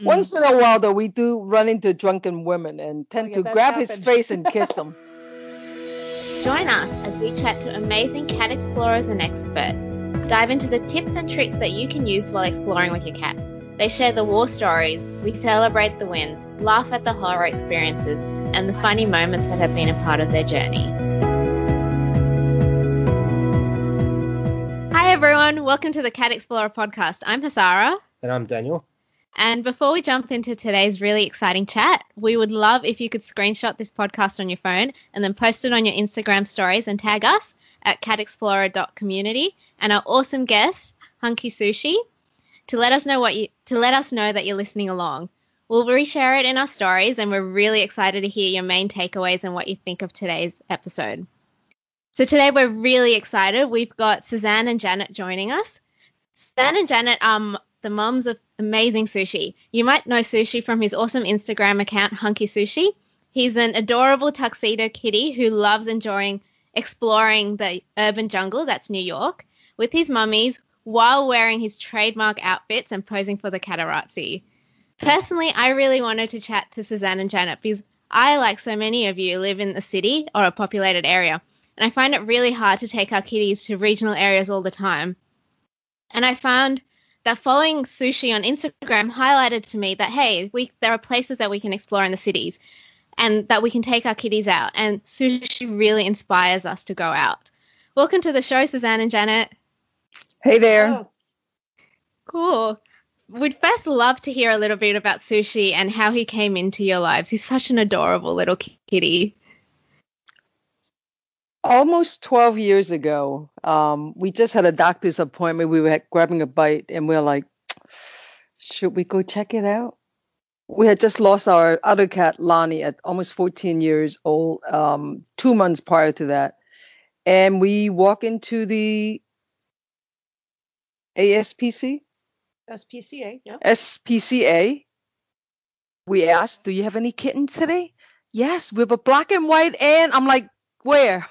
Hmm. Once in a while, though, we do run into drunken women and tend yeah, to that's grab his face and kiss him. Join us as we chat to amazing cat explorers and experts. Dive into the tips and tricks that you can use while exploring with your cat. They share the war stories, we celebrate the wins, laugh at the horror experiences, and the funny moments that have been a part of their journey. Hi everyone, welcome to the Cat Explorer podcast. I'm Hasara. And I'm Daniel. And before we jump into today's really exciting chat, we would love if you could screenshot this podcast on your phone and then post it on your Instagram stories and tag us at catexplorer.community and our awesome guest, Hunky Sushi, to let us know what you to let us know that you're listening along. We'll reshare it in our stories and we're really excited to hear your main takeaways and what you think of today's episode. So today we're really excited. We've got Suzanne and Janet joining us. Suzanne and Janet um the mums of amazing sushi. You might know Sushi from his awesome Instagram account, Hunky Sushi. He's an adorable tuxedo kitty who loves enjoying exploring the urban jungle, that's New York, with his mummies while wearing his trademark outfits and posing for the Catarazzi. Personally, I really wanted to chat to Suzanne and Janet because I, like so many of you, live in the city or a populated area, and I find it really hard to take our kitties to regional areas all the time. And I found that following sushi on Instagram highlighted to me that hey, we there are places that we can explore in the cities and that we can take our kitties out and sushi really inspires us to go out. Welcome to the show, Suzanne and Janet. Hey there. Oh, Cool. We'd first love to hear a little bit about Sushi and how he came into your lives. He's such an adorable little kitty. Almost 12 years ago, um, we just had a doctor's appointment. We were grabbing a bite and we are like, should we go check it out? We had just lost our other cat, Lonnie, at almost 14 years old, um, two months prior to that. And we walk into the ASPC, SPCA, yeah. SPCA. We asked, Do you have any kittens today? Yes, we have a black and white. And I'm like, Where?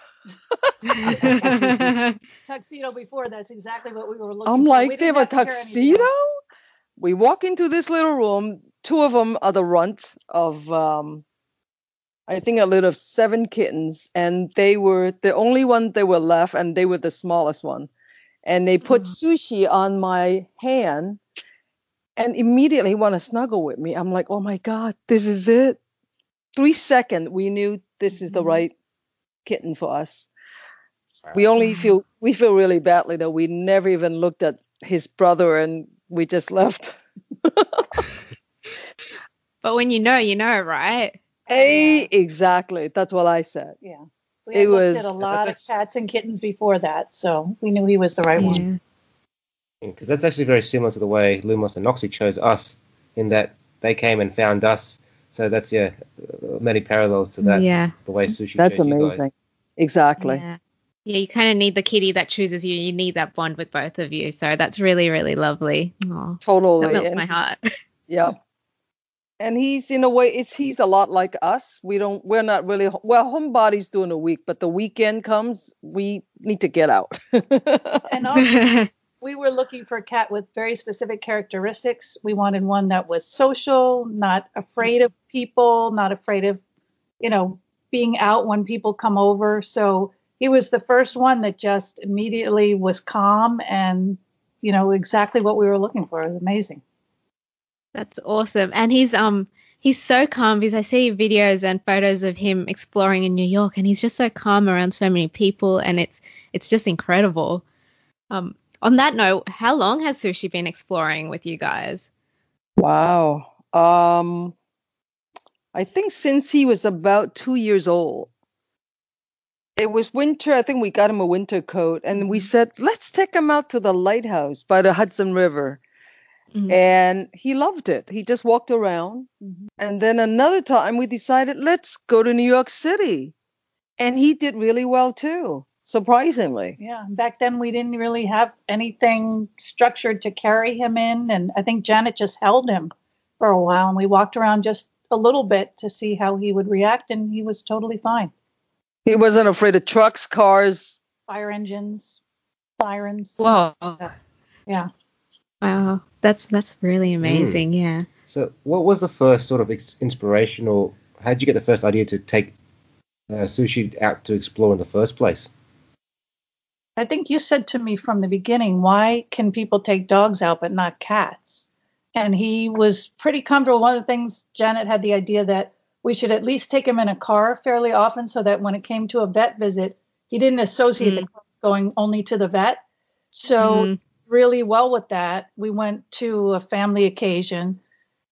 Tuxedo before, that's exactly what we were looking I'm for. like, they have a have to hear anything tuxedo? We walk into this little room. Two of them are the runt of, um, I think, a litter of seven kittens. And they were the only one they were left, and they were the smallest one. And they put sushi on my hand and immediately want to snuggle with me. I'm like, oh my God, this is it. Three seconds, we knew this is the Mhm. right kitten for us. We only feel we feel really badly though. We never even looked at his brother and we just left. but when you know, you know, right? Eh, hey, exactly. That's what I said. Yeah. We It had looked was- at a lot of cats and kittens before that, so we knew he was the right one. Because that's actually very similar to the way Lumos and Noxie chose us, in that they came and found us. So that's yeah, many parallels to that. Yeah. The way sushi. That's chose you guys. amazing. Exactly. Yeah. Yeah, you kind of need the kitty that chooses you. You need that bond with both of you. So that's really, really lovely. Aw, Totally. that melts And- my heart. yeah. And he's in a way, it's he's a lot like us. We don't, we're not really well. Homebody's doing a week, but the weekend comes, we need to get out. And also, we were looking for a cat with very specific characteristics. We wanted one that was social, not afraid of people, not afraid of, you know, being out when people come over. So he was the first one that just immediately was calm and, you know, exactly what we were looking for. It was amazing. That's awesome. And he's um he's so calm because I see videos and photos of him exploring in New York and he's just so calm around so many people and it's it's just incredible. Um on that note, how long has Sushi been exploring with you guys? wow. Um, I think since he was about two years old, it was winter. I think we got him a winter coat, and we said, let's take him out to the lighthouse by the Hudson River. Mhm. And he loved it. He just walked around. And then another time we decided, let's go to New York City. And he did really well too, surprisingly. Yeah. Back then, we didn't really have anything structured to carry him in. And I think Janet just held him for a while. And we walked around just a little bit to see how he would react. And he was totally fine. He wasn't afraid of trucks, cars. Fire engines, sirens. Whoa. Yeah. Wow. That's that's really amazing, yeah. So, what was the first sort of ex- inspiration, or how did you get the first idea to take uh, sushi out to explore in the first place? I think you said to me from the beginning, why can people take dogs out but not cats? And he was pretty comfortable. One of the things Janet had the idea that we should at least take him in a car fairly often so that when it came to a vet visit, he didn't associate Mm. the car going only to the vet. So Mhm. really well with that. We went to a family occasion.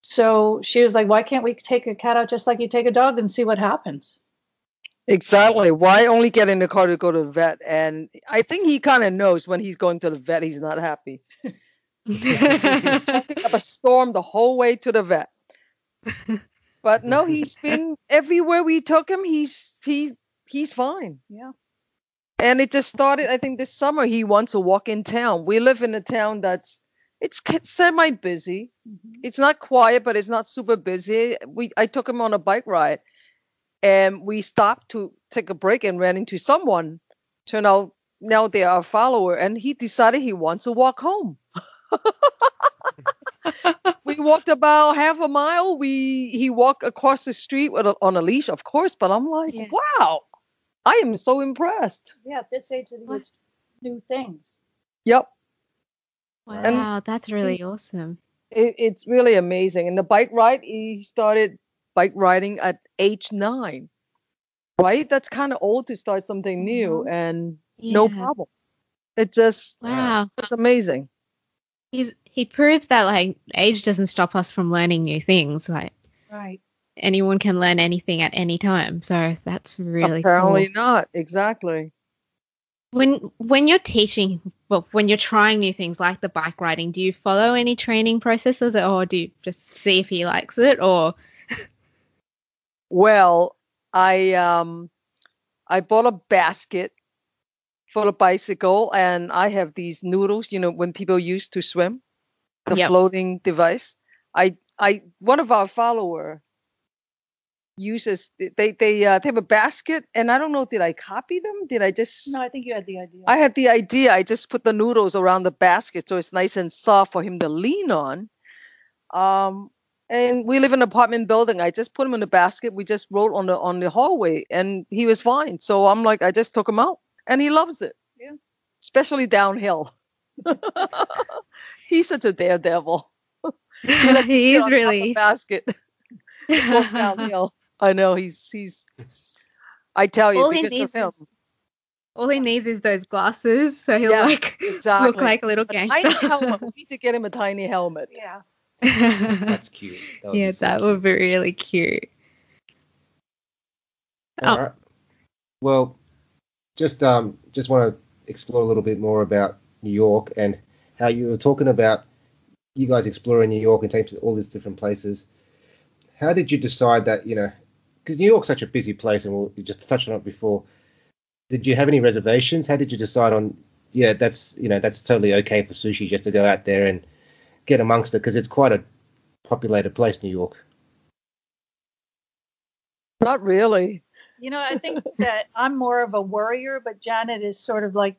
So she was like, why can't we take a cat out just like you take a dog and see what happens? Exactly. Why only get in the car to go to the vet? And I think he kind of knows when he's going to the vet, he's not happy. Talking up a storm the whole way to the vet. But no, he's been everywhere we took him. He's he's he's fine. Yeah. And it just started. I think this summer he wants to walk in town. We live in a town that's it's semi busy. Mm-hmm. It's not quiet, but it's not super busy. We I took him on a bike ride, and we stopped to take a break and ran into someone. Turned out now they are a follower, and he decided he wants to walk home. we walked about half a mile. We he walked across the street with a, on a leash, of course. But I'm like, Yeah. wow, I am so impressed. Yeah, at this age, What? it's new things. Yep. wow, that's really awesome. it, it's really amazing. And the bike ride, he started bike riding at age nine, right? That's kind of old to start something new, mm-hmm. and no problem. It just, Wow. it's amazing. He's he proves that like age doesn't stop us from learning new things. Like Right. anyone can learn anything at any time. So that's really Apparently cool. not. Exactly. When when you're teaching, well, when you're trying new things like the bike riding, do you follow any training processes, or do you just see if he likes it, or Well, I um, I bought a basket for a bicycle, and I have these noodles. You know, when people use to swim, the Yep. floating device. I I one of our follower uses they they uh, they have a basket, and I don't know did I copy them? Did I just No, I think you had the idea. I had the idea. I just put the noodles around the basket so it's nice and soft for him to lean on. Um, and we live in an apartment building. I just put him in the basket. We just rode on the on the hallway, and he was fine. So I'm like, I just took him out, and he loves it. Yeah. Especially downhill. He's such a daredevil. he Sit is top of really. basket. Downhill. I know he's he's. I tell you all he because of needs him. is all he needs is those glasses, so he'll Yes, like exactly. look like a little gangster. A tiny gangster. helmet. We need to get him a tiny helmet. yeah. That's cute. That yeah, that cute. would be really cute. All Oh. right. Well, just um, just want to explore a little bit more about New York and how you were talking about you guys exploring New York and taking to all these different places. How did you decide that you know? Because New York's such a busy place, and we'll, just touched on it before. Did you have any reservations? How did you decide on? Yeah, that's you know that's totally okay for sushi just to go out there and get amongst it because it's quite a populated place, New York. Not really. You know, I think that I'm more of a worrier, but Janet is sort of like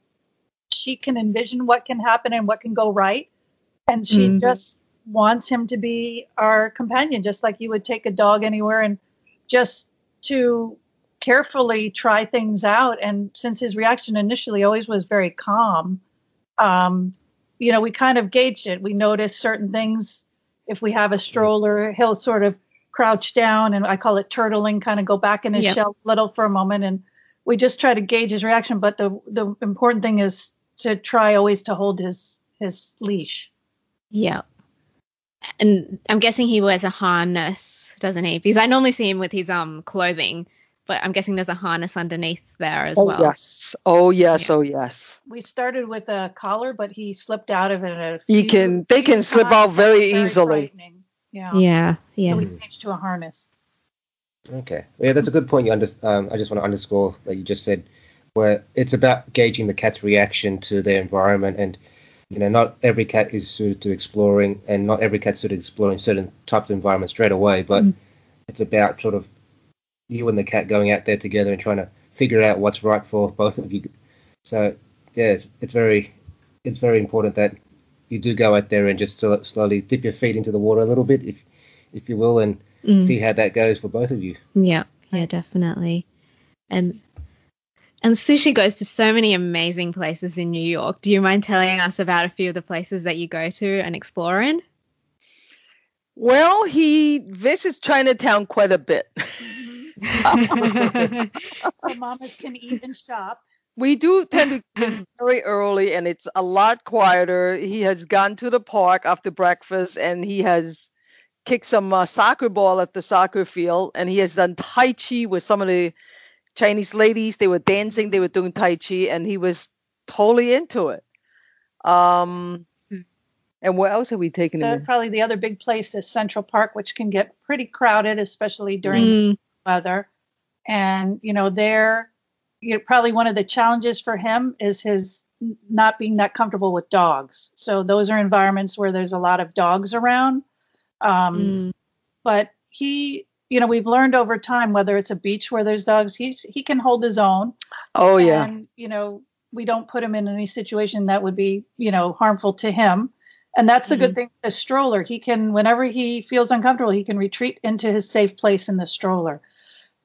she can envision what can happen and what can go right. And she Mhm. just wants him to be our companion, just like you would take a dog anywhere and just to carefully try things out. And since his reaction initially always was very calm, um, you know, we kind of gauged it. We noticed certain things. If we have a stroller, he'll sort of crouch down and I call it turtling, kind of go back in his Yep. shell a little for a moment. And we just try to gauge his reaction. But the the important thing is to try always to hold his his leash. Yeah. And I'm guessing he wears a harness, doesn't he? Because I normally see him with his um clothing, but I'm guessing there's a harness underneath there as oh well. yes. Oh yes. Yeah. Oh yes. We started with a collar, but he slipped out of it. A He can- they few can slip out very It was easily. Frightening. Yeah. Yeah, So yeah. we changed to a harness. Okay. Yeah, that's a good point. You under, um, I just want to underscore that you just said, where it's about gauging the cat's reaction to their environment, and you know, not every cat is suited to exploring, and not every cat's suited to exploring certain types of environments straight away. But Mm. it's about sort of you and the cat going out there together and trying to figure out what's right for both of you. So yeah, it's, it's very, it's very important that you do go out there and just slowly dip your feet into the water a little bit if if you will, and Mm. see how that goes for both of you. Yeah, yeah, definitely. And and sushi goes to so many amazing places in New York. Do you mind telling us about a few of the places that you go to and explore in? Well, he visits Chinatown quite a bit. so mamas can even shop. We do tend to get very early and it's a lot quieter. He has gone to the park after breakfast and he has kicked some uh, soccer ball at the soccer field and he has done Tai Chi with some of the Chinese ladies. They were dancing, they were doing Tai Chi and he was totally into it. Um, and where else have we taken him? probably the other big place is Central Park, which can get pretty crowded, especially during Mm, the weather. And you know, there, you know, probably one of the challenges for him is his not being that comfortable with dogs. So those are environments where there's a lot of dogs around. Um, mm, But he, you know, we've learned over time whether it's a beach where there's dogs, he's he can hold his own. Oh yeah. And, you know, we don't put him in any situation that would be, you know, harmful to him. And that's the good thing the stroller. He can, whenever he feels uncomfortable, he can retreat into his safe place in the stroller.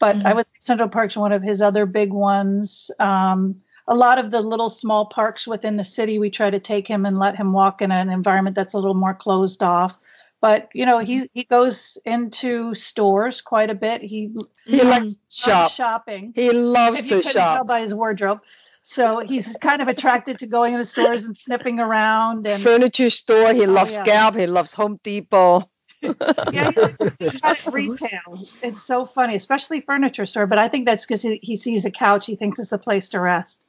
But I Mhm. would say Central Park's one of his other big ones. Um, a lot of the little small parks within the city, we try to take him and let him walk in an environment that's a little more closed off. But you know, he he goes into stores quite a bit. He He likes shop. loves shopping He loves to couldn't tell by his wardrobe. So he's kind of attracted to going into stores and sniffing around and Furniture store. He Oh, loves yeah. Gap. He loves Home Depot. yeah, So retail. It's so funny, especially furniture store. But I think that's because he, he sees a couch, he thinks it's a place to rest.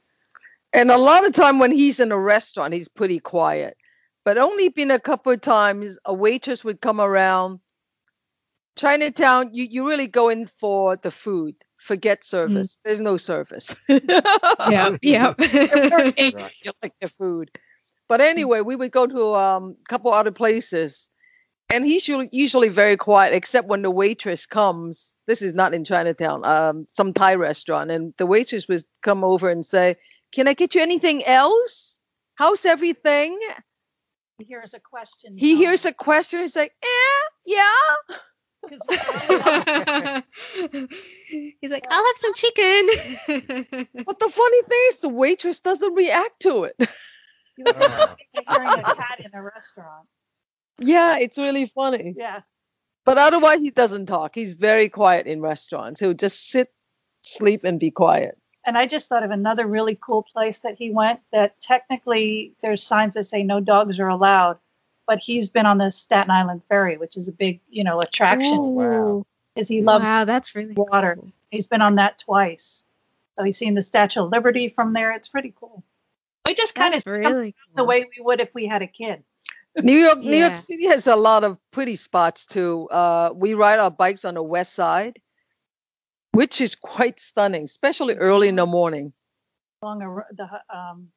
And a lot of time when he's in a restaurant, he's pretty quiet. But only been a couple of times a waitress would come around. Chinatown, you, you really go in for the food. Forget service. There's no service. yep, yep. Right. you like the food. But anyway, we would go to um, a couple other places, and he's usually, usually very quiet, except when the waitress comes. This is not in Chinatown, um, some Thai restaurant, and the waitress would come over and say, "Can I get you anything else? How's everything?" He hears a question. He hears a question. He's like, "Eh, yeah." He's like, I'll have some chicken. But the funny thing is, the waitress doesn't react to it. Wow. hearing a cat in a restaurant. Yeah, it's really funny. Yeah. But otherwise, he doesn't talk. He's very quiet in restaurants. He'll just sit, sleep, and be quiet. And I just thought of another really cool place that he went that technically there's signs that say no dogs are allowed, but he's been on the Staten Island Ferry, which is a big, you know, attraction Wow. because he loves wow, that's really water. cool. He's been on that twice. So he's seen the Statue of Liberty from there. It's pretty cool. We just kind of That's really the way we would if we had a kid. New York, New York City has a lot of pretty spots too. Uh, we ride our bikes on the west side, which is quite stunning, especially early in the morning along a, r- the um,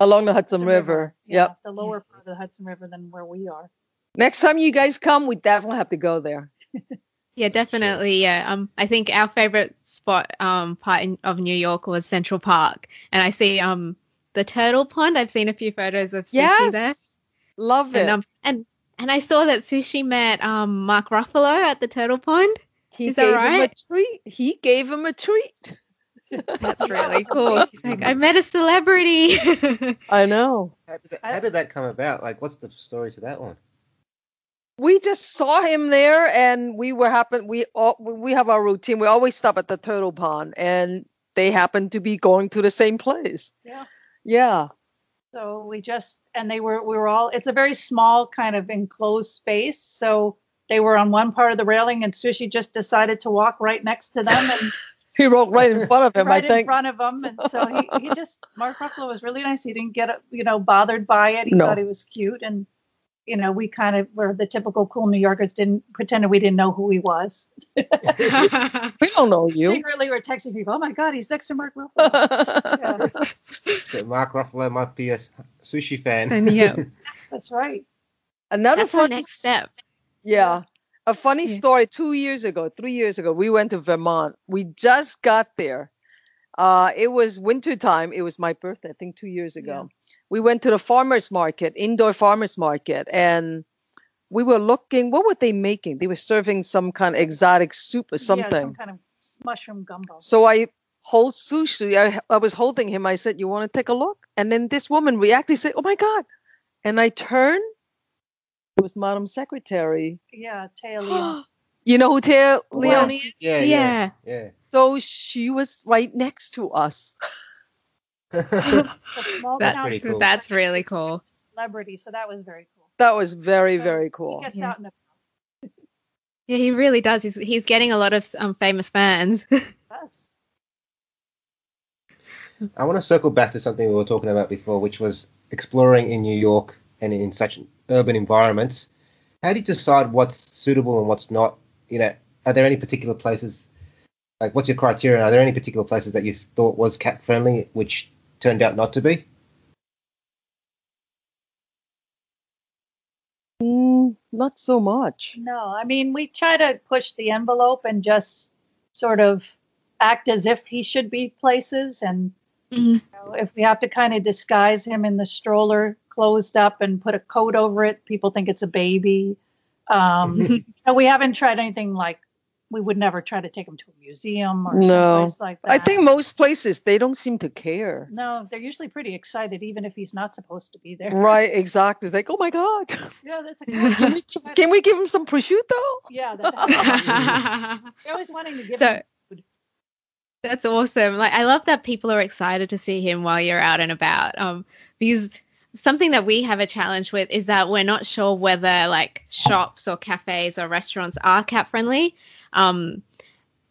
along the Hudson Hudson River. Yeah, Yep. the lower part of the Hudson River than where we are. Next time you guys come, we definitely have to go there. Yeah, definitely. Yeah. Um, I think our favorite spot um part in, of New York was Central Park, and I see um the turtle pond. I've seen a few photos of sushi there, Love it. and um and and I saw that sushi met um Mark Ruffalo at the turtle pond. he is that gave him a right? treat. He gave him a treat. That's really cool. He's like, I met a celebrity. I know. How did, that, how did that come about? Like, what's the story to that one? we just saw him there and we were happen we all we have our routine we always stop at the turtle pond and they happen to be going to the same place Yeah. yeah So we just and they were we were all it's a very small kind of enclosed space. So they were on one part of the railing and Sushi just decided to walk right next to them and he wrote right in front of him right i think in front of him. And so he, he just Mark Ruffalo was really nice. He didn't get you know bothered by it. He No. thought he was cute and you know we kind of were the typical cool New Yorkers didn't pretended we didn't know who he was. we don't know you Secretly we're texting people. Oh my God, he's next to Mark Ruffalo. Yeah. So Mark Ruffalo might be a s- sushi fan. And yeah. Yes, that's right. another That's funny next step. yeah a funny Yeah. story two years ago three years ago we went to vermont we just got there uh it was winter time it was my birthday i think two years ago we went to the farmers market indoor farmers market and we were looking. What were they making? They were serving some kind of exotic soup or something. Yeah, some kind of mushroom gumbo. So I hold sushi. I, I was holding him. I said, "You want to take a look?" And then this woman reacted, said, "Oh my God!" And I turned. It was Madam Secretary. Yeah, Téa Leon. You know who Téa oh, Wow. Leoni is? Yeah, Yeah. yeah, So she was right next to us. Yeah. That's town cool. that's really cool. celebrity, so that was very cool. That was very, So very He cool. gets Yeah. out in the Yeah, he really does. He's he's getting a lot of um, famous fans. bus. I want to circle back to something we were talking about before, which was exploring in New York and in such urban environments. How do you decide what's suitable and what's not? You know, are there any particular places? Like, what's your criteria? Are there any particular places that you thought was cat friendly, which turned out not to be? Mm, not so much. No, I mean we try to push the envelope and just sort of act as if he should be places, and Mhm. you know, if we have to kind of disguise him in the stroller closed up and put a coat over it, people think it's a baby. Um, no, we haven't tried anything like we would never try to take him to a museum or No. someplace like that. I think most places they don't seem to care. no, they're usually pretty excited, even if he's not supposed to be there. Right, exactly. Like, oh my God, Yeah, that's a can we, can we give him some prosciutto? Yeah, that, they're always wanting to give So- him food. That's awesome. Like I love that people are excited to see him while you're out and about. Um, because something that we have a challenge with is that we're not sure whether like shops or cafes or restaurants are cat friendly. Um,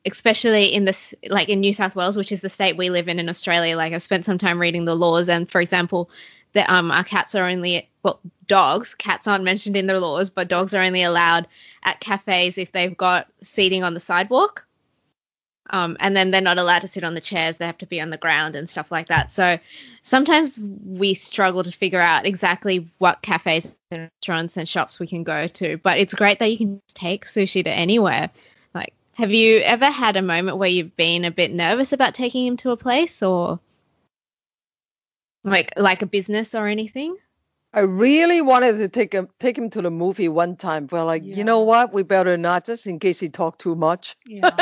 especially in this like in New South Wales, which is the state we live in in Australia. Like I've spent some time reading the laws, and for example, that um our cats are only well dogs. Cats aren't mentioned in the laws, but dogs are only allowed at cafes if they've got seating on the sidewalk. Um, and then they're not allowed to sit on the chairs; they have to be on the ground and stuff like that. So sometimes we struggle to figure out exactly what cafes and restaurants and shops we can go to. But it's great that you can take sushi to anywhere. Like, have you ever had a moment where you've been a bit nervous about taking him to a place, or like like a business or anything? I really wanted to take him take him to the movie one time, but like, Yeah. you know what? We better not, just in case he talked too much. Yeah.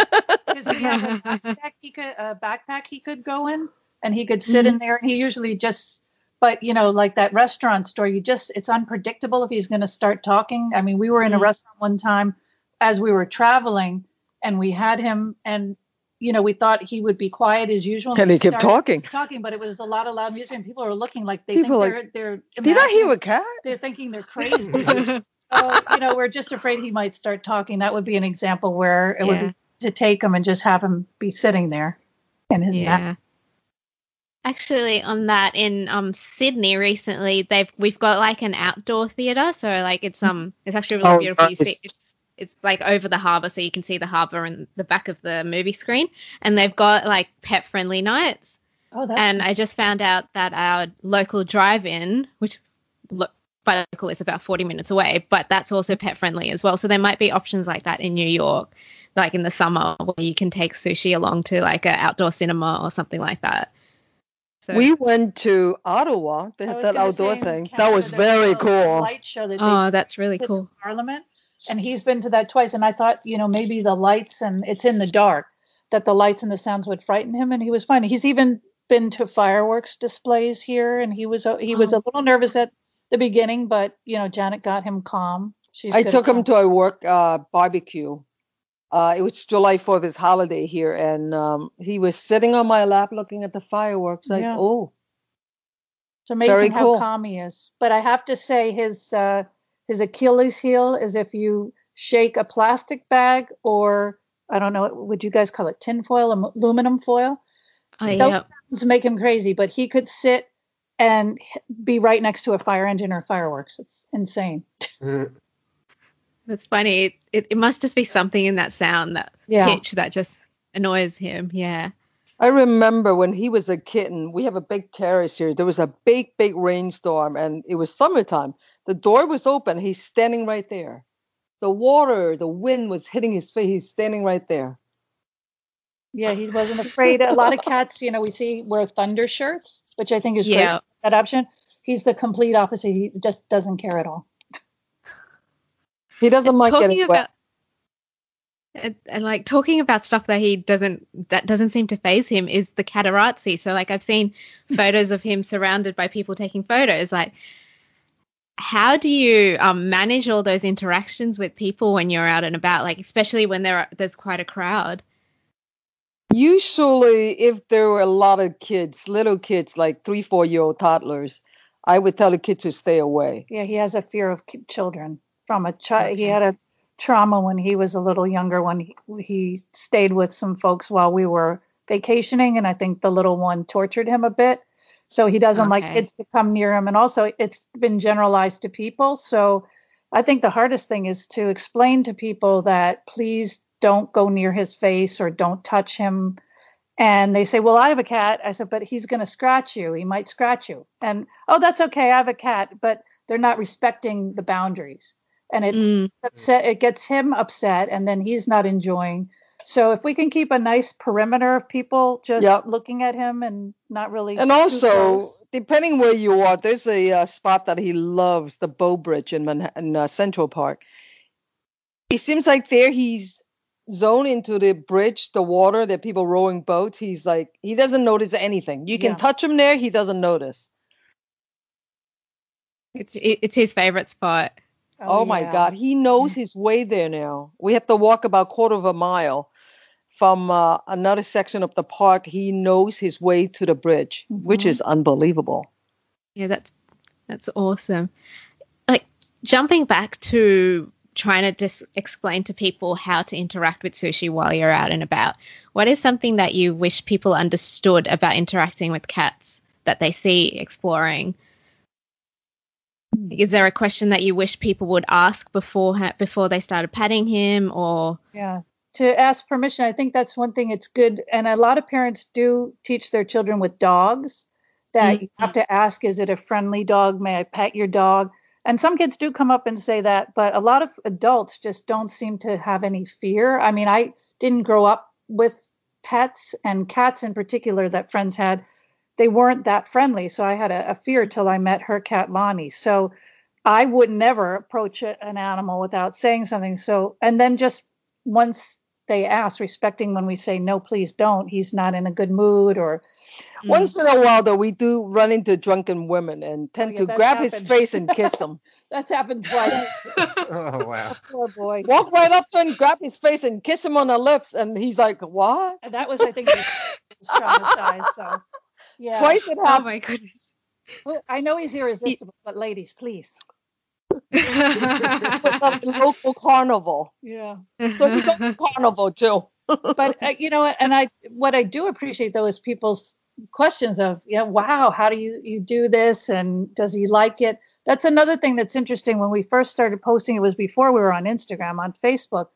Because we have a backpack he could a backpack he could go in and he could sit in there and he usually just but you know like that restaurant store you just it's unpredictable if he's going to start talking i mean we were in a Mhm. restaurant one time as we were traveling and we had him and you know we thought he would be quiet as usual And he kept talking. talking but it was a lot of loud music and people are looking like they People think like, they're they're Did I hear a cat? they're thinking they're crazy so you know we're just afraid he might start talking that would be an example where it would be to take him and just have him be sitting there in his nap. Yeah. Actually, on that in um Sydney recently, they've we've got like an outdoor theater, so like it's um it's actually really Oh, beautiful. You see, it's it's like over the harbour, so you can see the harbour and the back of the movie screen, and they've got like pet friendly nights. Oh, that's and I just found out that our local drive-in, which lo- by local is about 40 minutes away, but that's also pet friendly as well. So there might be options like that in New York, like in the summer, where you can take sushi along to like an outdoor cinema or something like that. So, We went to Ottawa. They had that outdoor thing. Canada, that was very cool. Light show that oh, that's really cool. Parliament, and he's been to that twice. And I thought, you know, maybe the lights and it's in the dark that the lights and the sounds would frighten him, and he was fine. He's even been to fireworks displays here, and he was he was a little nervous at the beginning, but you know, Janet got him calm. She's I took him to a work uh, barbecue. Uh, it was July 4th, his holiday here, and um, he was sitting on my lap looking at the fireworks. Like, Yeah. oh, It's amazing Very how cool. calm he is. But I have to say his uh, his Achilles heel is if you shake a plastic bag or I don't know, would you guys call it tin foil, aluminum foil? Oh, Those yeah. sounds make him crazy, but he could sit and be right next to a fire engine or fireworks. It's insane. That's funny. It, it, it must just be something in that sound, that Yeah. pitch that just annoys him. Yeah. I remember when he was a kitten, we have a big terrace here. There was a big, big rainstorm, and it was summertime. The door was open. He's standing right there. The water, the wind was hitting his face. He's standing right there. Yeah, he wasn't afraid. A lot of cats, you know, we see wear thunder shirts, which I think is great. Yeah. That option. He's the complete opposite. He just doesn't care at all. He doesn't mind talking getting about wet. and, and like talking about stuff that he doesn't that doesn't seem to phase him is the catarazzi. So like I've seen photos of him surrounded by people taking photos. Like, how do you um, manage all those interactions with people when you're out and about? Like especially when there are, there's quite a crowd. Usually, if there were a lot of kids, little kids, like three, four year old toddlers, I would tell the kids to stay away. Yeah, he has a fear of children from a child. He had a trauma when he was a little younger when he, he stayed with some folks while we were vacationing, and I think the little one tortured him a bit. So he doesn't like Okay. kids to come near him, and also it's been generalized to people. So I think the hardest thing is to explain to people that please don't go near his face or don't touch him. And they say, Well, I have a cat. I said, But he's going to scratch you. He might scratch you. And, oh, that's okay. I have a cat. But they're not respecting the boundaries. And it's Mm. upset. It gets him upset. And then he's not enjoying. So if we can keep a nice perimeter of people just Yep. looking at him and not really. And also, close. depending where you are, there's a uh, spot that he loves, the Bow Bridge in Manhattan, uh, Central Park. It seems like there he's zoned into the bridge, the water, the people rowing boats. He's like, he doesn't notice anything. You can Yeah. touch him there, he doesn't notice. It's it's his favorite spot. Oh, my yeah. God, he knows his way there now. We have to walk about quarter of a mile from uh, another section of the park. He knows his way to the bridge, which Mhm. is unbelievable. Yeah, that's that's awesome. Like jumping back to trying to just explain to people how to interact with sushi while you're out and about. What is something that you wish people understood about interacting with cats that they see exploring? Mm. Is there a question that you wish people would ask before before they started patting him or Yeah. To ask permission, I think that's one thing it's good. And a lot of parents do teach their children with dogs that you mm-hmm. have to ask, is it a friendly dog? May I pet your dog? And some kids do come up and say that, but a lot of adults just don't seem to have any fear. I mean, I didn't grow up with pets and cats in particular that friends had. They weren't that friendly. So I had a, a fear till I met her cat, Lonnie. So I would never approach a, an animal without saying something. So, and then just once they ask, respecting when we say, no, please don't, he's not in a good mood or, hmm. Once in a while, though, we do run into drunken women and oh, tend yeah, to that's grab his face and kiss him. that's happened twice. Oh wow. Poor boy. Walk right up to him, grab his face, and kiss him on the lips, and he's like, "What?" And that was, I think, he was traumatized. So, yeah. Twice it Oh my goodness. Well, I know he's irresistible, but ladies, please. at the local carnival. Yeah. So we go to carnival too. but uh, you know what and i what i do appreciate though is people's questions of yeah wow how do you you do this and does he like it that's another thing that's interesting when we first started posting it was before we were on instagram on facebook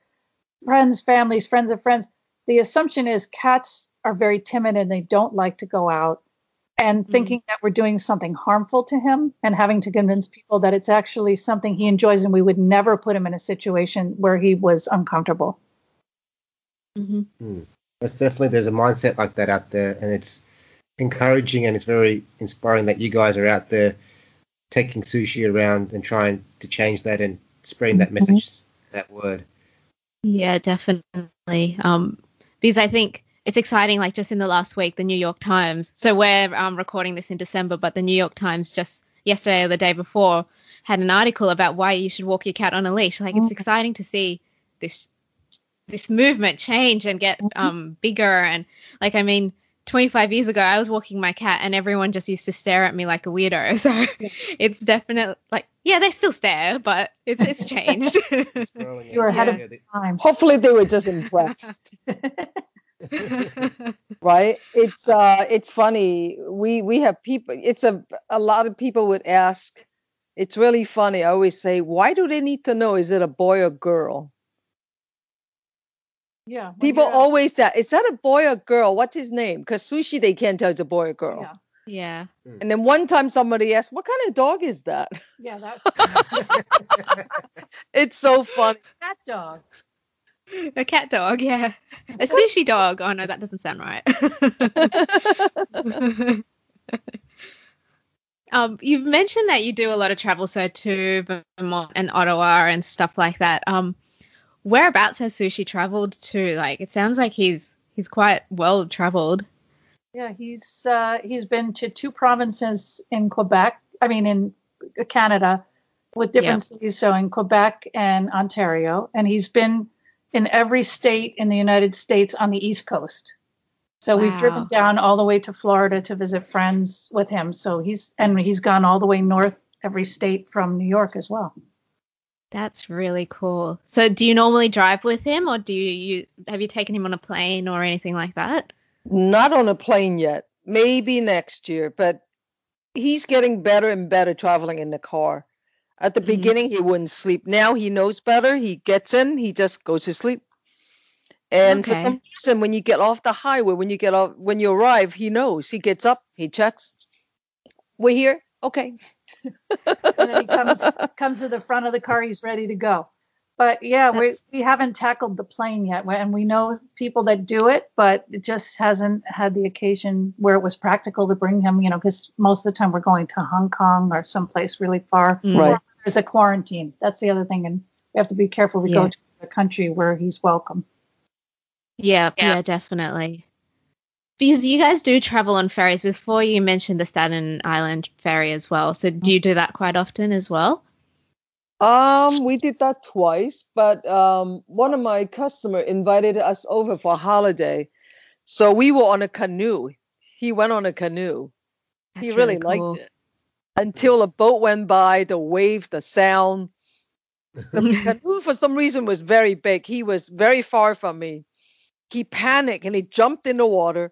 friends families friends of friends the assumption is cats are very timid and they don't like to go out and thinking that we're doing something harmful to him and having to convince people that it's actually something he enjoys and we would never put him in a situation where he was uncomfortable Mhm. That's definitely there's a mindset like that out there, and it's encouraging and it's very inspiring that you guys are out there taking sushi around and trying to change that and spreading that message, that word. Yeah, definitely. Um, because I think it's exciting. Like just in the last week, the New York Times. So we're um, recording this in December, but the New York Times just yesterday or the day before had an article about why you should walk your cat on a leash. Like it's Mm. exciting to see this this movement change and get um bigger. And like I mean, 25 years ago, I was walking my cat and everyone just used to stare at me like a weirdo. So it's definitely like yeah, they still stare, but it's it's changed. You were ahead of Yeah, the- times Hopefully, they were just impressed, right? It's uh, it's funny. We we have people. It's a a lot of people would ask. It's really funny. I always say, why do they need to know? Is it a boy or girl? Yeah. when People you're- always say, is that a boy or girl? What's his name? Because sushi, they can't tell it's a boy or girl. Yeah. yeah. And then one time somebody asked, what kind of dog is that? Yeah, that's It's so funny. cat dog. A cat dog, yeah. A sushi dog. Oh no, that doesn't sound right. Um, you've mentioned that you do a lot of travel, so to Vermont and Ottawa and stuff like that. Um, whereabouts has Sushi traveled to? Like, it sounds like he's he's quite well traveled. Yeah, he's uh, he's been to two provinces in Quebec. I mean, in Canada, with different Yeah. cities. So in Quebec and Ontario, and he's been in every state in the United States on the East Coast. So we've driven down all the way to Florida to visit friends with him. So he's and he's gone all the way north every state from New York as well. That's really cool. So, do you normally drive with him, or do you, you have you taken him on a plane or anything like that? Not on a plane yet. Maybe next year, but he's getting better and better traveling in the car. At the Mhm. beginning, he wouldn't sleep. Now he knows better. He gets in, he just goes to sleep. And for some reason, when you get off the highway, when you get off, when you arrive, he knows. He gets up, he checks. We're here. Okay. and then he comes comes to the front of the car he's ready to go but yeah we, we haven't tackled the plane yet and we know people that do it but it just hasn't had the occasion where it was practical to bring him you know because most of the time we're going to hong kong or someplace really far. Right. Where there's a quarantine that's the other thing and we have to be careful we Yeah. go to a country where he's welcome Yeah, yeah, definitely. Because you guys do travel on ferries. Before you mentioned the Staten Island ferry as well. So, do you do that quite often as well? Um, we did that twice, but um, one of my customer invited us over for a holiday, so we were on a canoe. He went on a canoe. he really, really cool. liked it until a boat went by, the wave, the sound. The canoe, for some reason, was very big. He was very far from me. He panicked and he jumped in the water,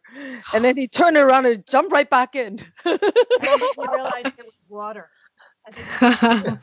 and then he turned around and jumped right back in. and then we realized it was water I think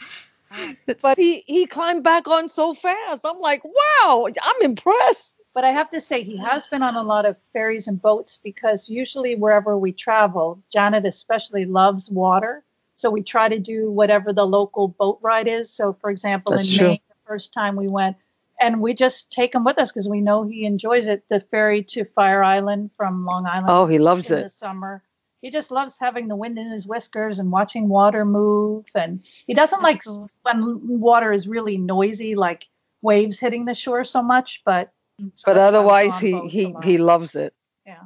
but he he climbed back on so fast. I'm like, wow, I'm impressed. But I have to say, he has been on a lot of ferries and boats because usually wherever we travel, Janet especially loves water. So we try to do whatever the local boat ride is. So, for example, That's in true. Maine, the first time we went, and we just take him with us because we know he enjoys it. The ferry to Fire Island from Long Island Oh, he loves it. in the summer. He just loves having the wind in his whiskers and watching water move. And he doesn't like when water is really noisy, like waves hitting the shore so much. But But that's why we go otherwise, he he he loves it. Yeah.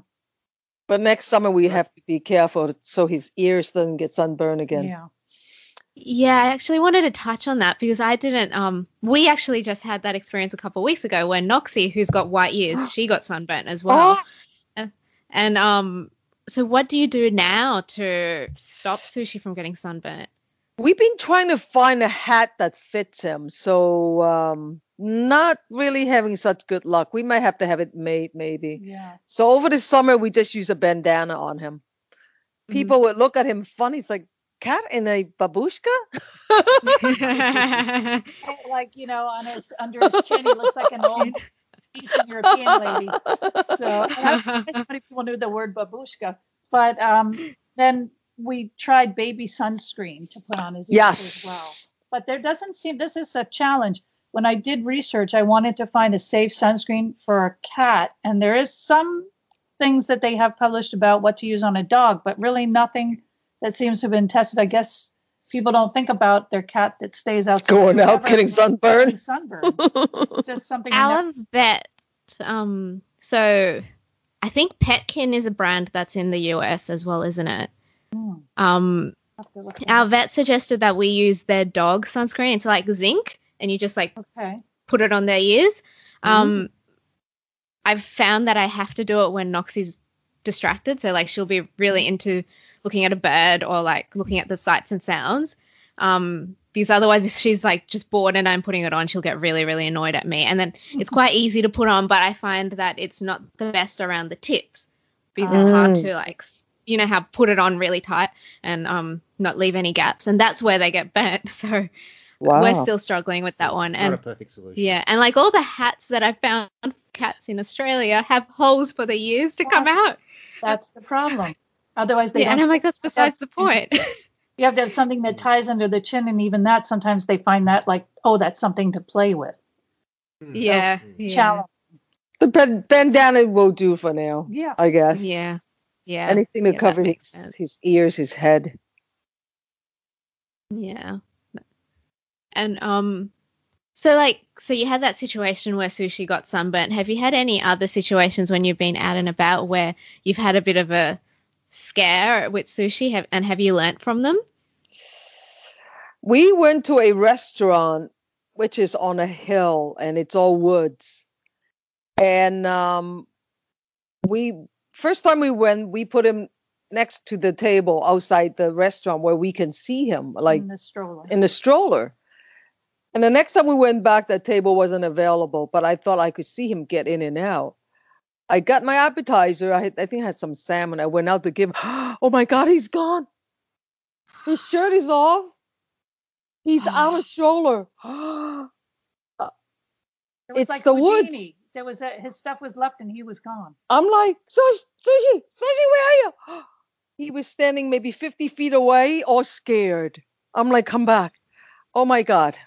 But next summer we have to be careful so his ears doesn't get sunburned again. Yeah. Yeah, I actually wanted to touch on that because I didn't. Um, we actually just had that experience a couple of weeks ago when Noxie, who's got white ears, she got sunburnt as well. Oh. And, and um, so what do you do now to stop Sushi from getting sunburnt? We've been trying to find a hat that fits him, so um, not really having such good luck. We might have to have it made, maybe. Yeah. So over the summer, we just use a bandana on him. Mm-hmm. People would look at him funny. It's like cat in a babushka. Like, you know, on his under his chin, he looks like an old Eastern European lady. So I was surprised how many people knew the word babushka. But um, then we tried baby sunscreen to put on his ears as well. but there doesn't seem this is a challenge when i did research i wanted to find a safe sunscreen for a cat and there is some things that they have published about what to use on a dog but really nothing that seems to have been tested i guess people don't think about their cat that stays outside Going out forever getting getting sunburned. sunburned it's just something you Our never- vet, um, so I think Petkin is a brand that's in the US as well, isn't it? Hmm, Um, have to look our vet suggested that we use their dog sunscreen. It's like zinc, and you just like okay put it on their ears. Um, I've found that I have to do it when Noxie's distracted. So like she'll be really into looking at a bird or like looking at the sights and sounds. Um, because otherwise, if she's like just bored and I'm putting it on, she'll get really, really annoyed at me. And then it's quite easy to put on, but I find that it's not the best around the tips because it's hard Mm. to like, you know, how put it on really tight and um not leave any gaps. And that's where they get burnt. So Wow. we're still struggling with that one. Not And a perfect solution. yeah, and like all the hats that I found for cats in Australia have holes for the ears to come out. that's the problem otherwise they Yeah, and don't I'm like, that's besides the point. you have to have something that ties under the chin and even that sometimes they find that like oh that's something to play with yeah, Mm. yeah, challenge the ban- bandana will do for now, yeah I guess. yeah, yeah. Anything to Yeah, that cover his, sense. his ears, his head. Yeah. And um so like so you had that situation where sushi got sunburnt. Have you had any other situations when you've been out and about where you've had a bit of a scare with sushi have, and have you learnt from them? We went to a restaurant which is on a hill and it's all woods. And um we first time we went, we put him next to the table outside the restaurant where we can see him, like in the stroller. in the stroller. And the next time we went back, that table wasn't available, but I thought I could see him get in and out. I got my appetizer. I, I think I had some salmon. I went out to give him. Oh my God, he's gone. His shirt is off. He's oh, out of stroller. It was it's like the woods. There was a, his stuff was left and he was gone. I'm like, Sushi, Sushi, Sushi, where are you? He was standing maybe 50 feet away, all scared. I'm like, come back. Oh my God.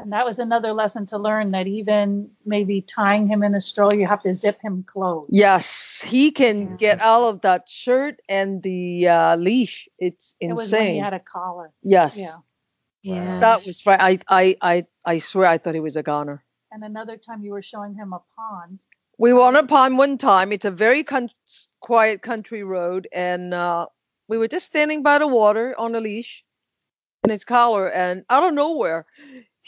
And that was another lesson to learn that even maybe tying him in a stroller, you have to zip him closed. Yes, he can Yeah. get out of that shirt and the uh, leash. It's insane. It was when he had a collar. yes, Yeah. Yeah. that was right. I, I, I, I swear I thought he was a goner. And another time you were showing him a pond. We were on a pond one time. It's a very con- quiet country road, and uh, we were just standing by the water on a leash in his collar, and out of nowhere,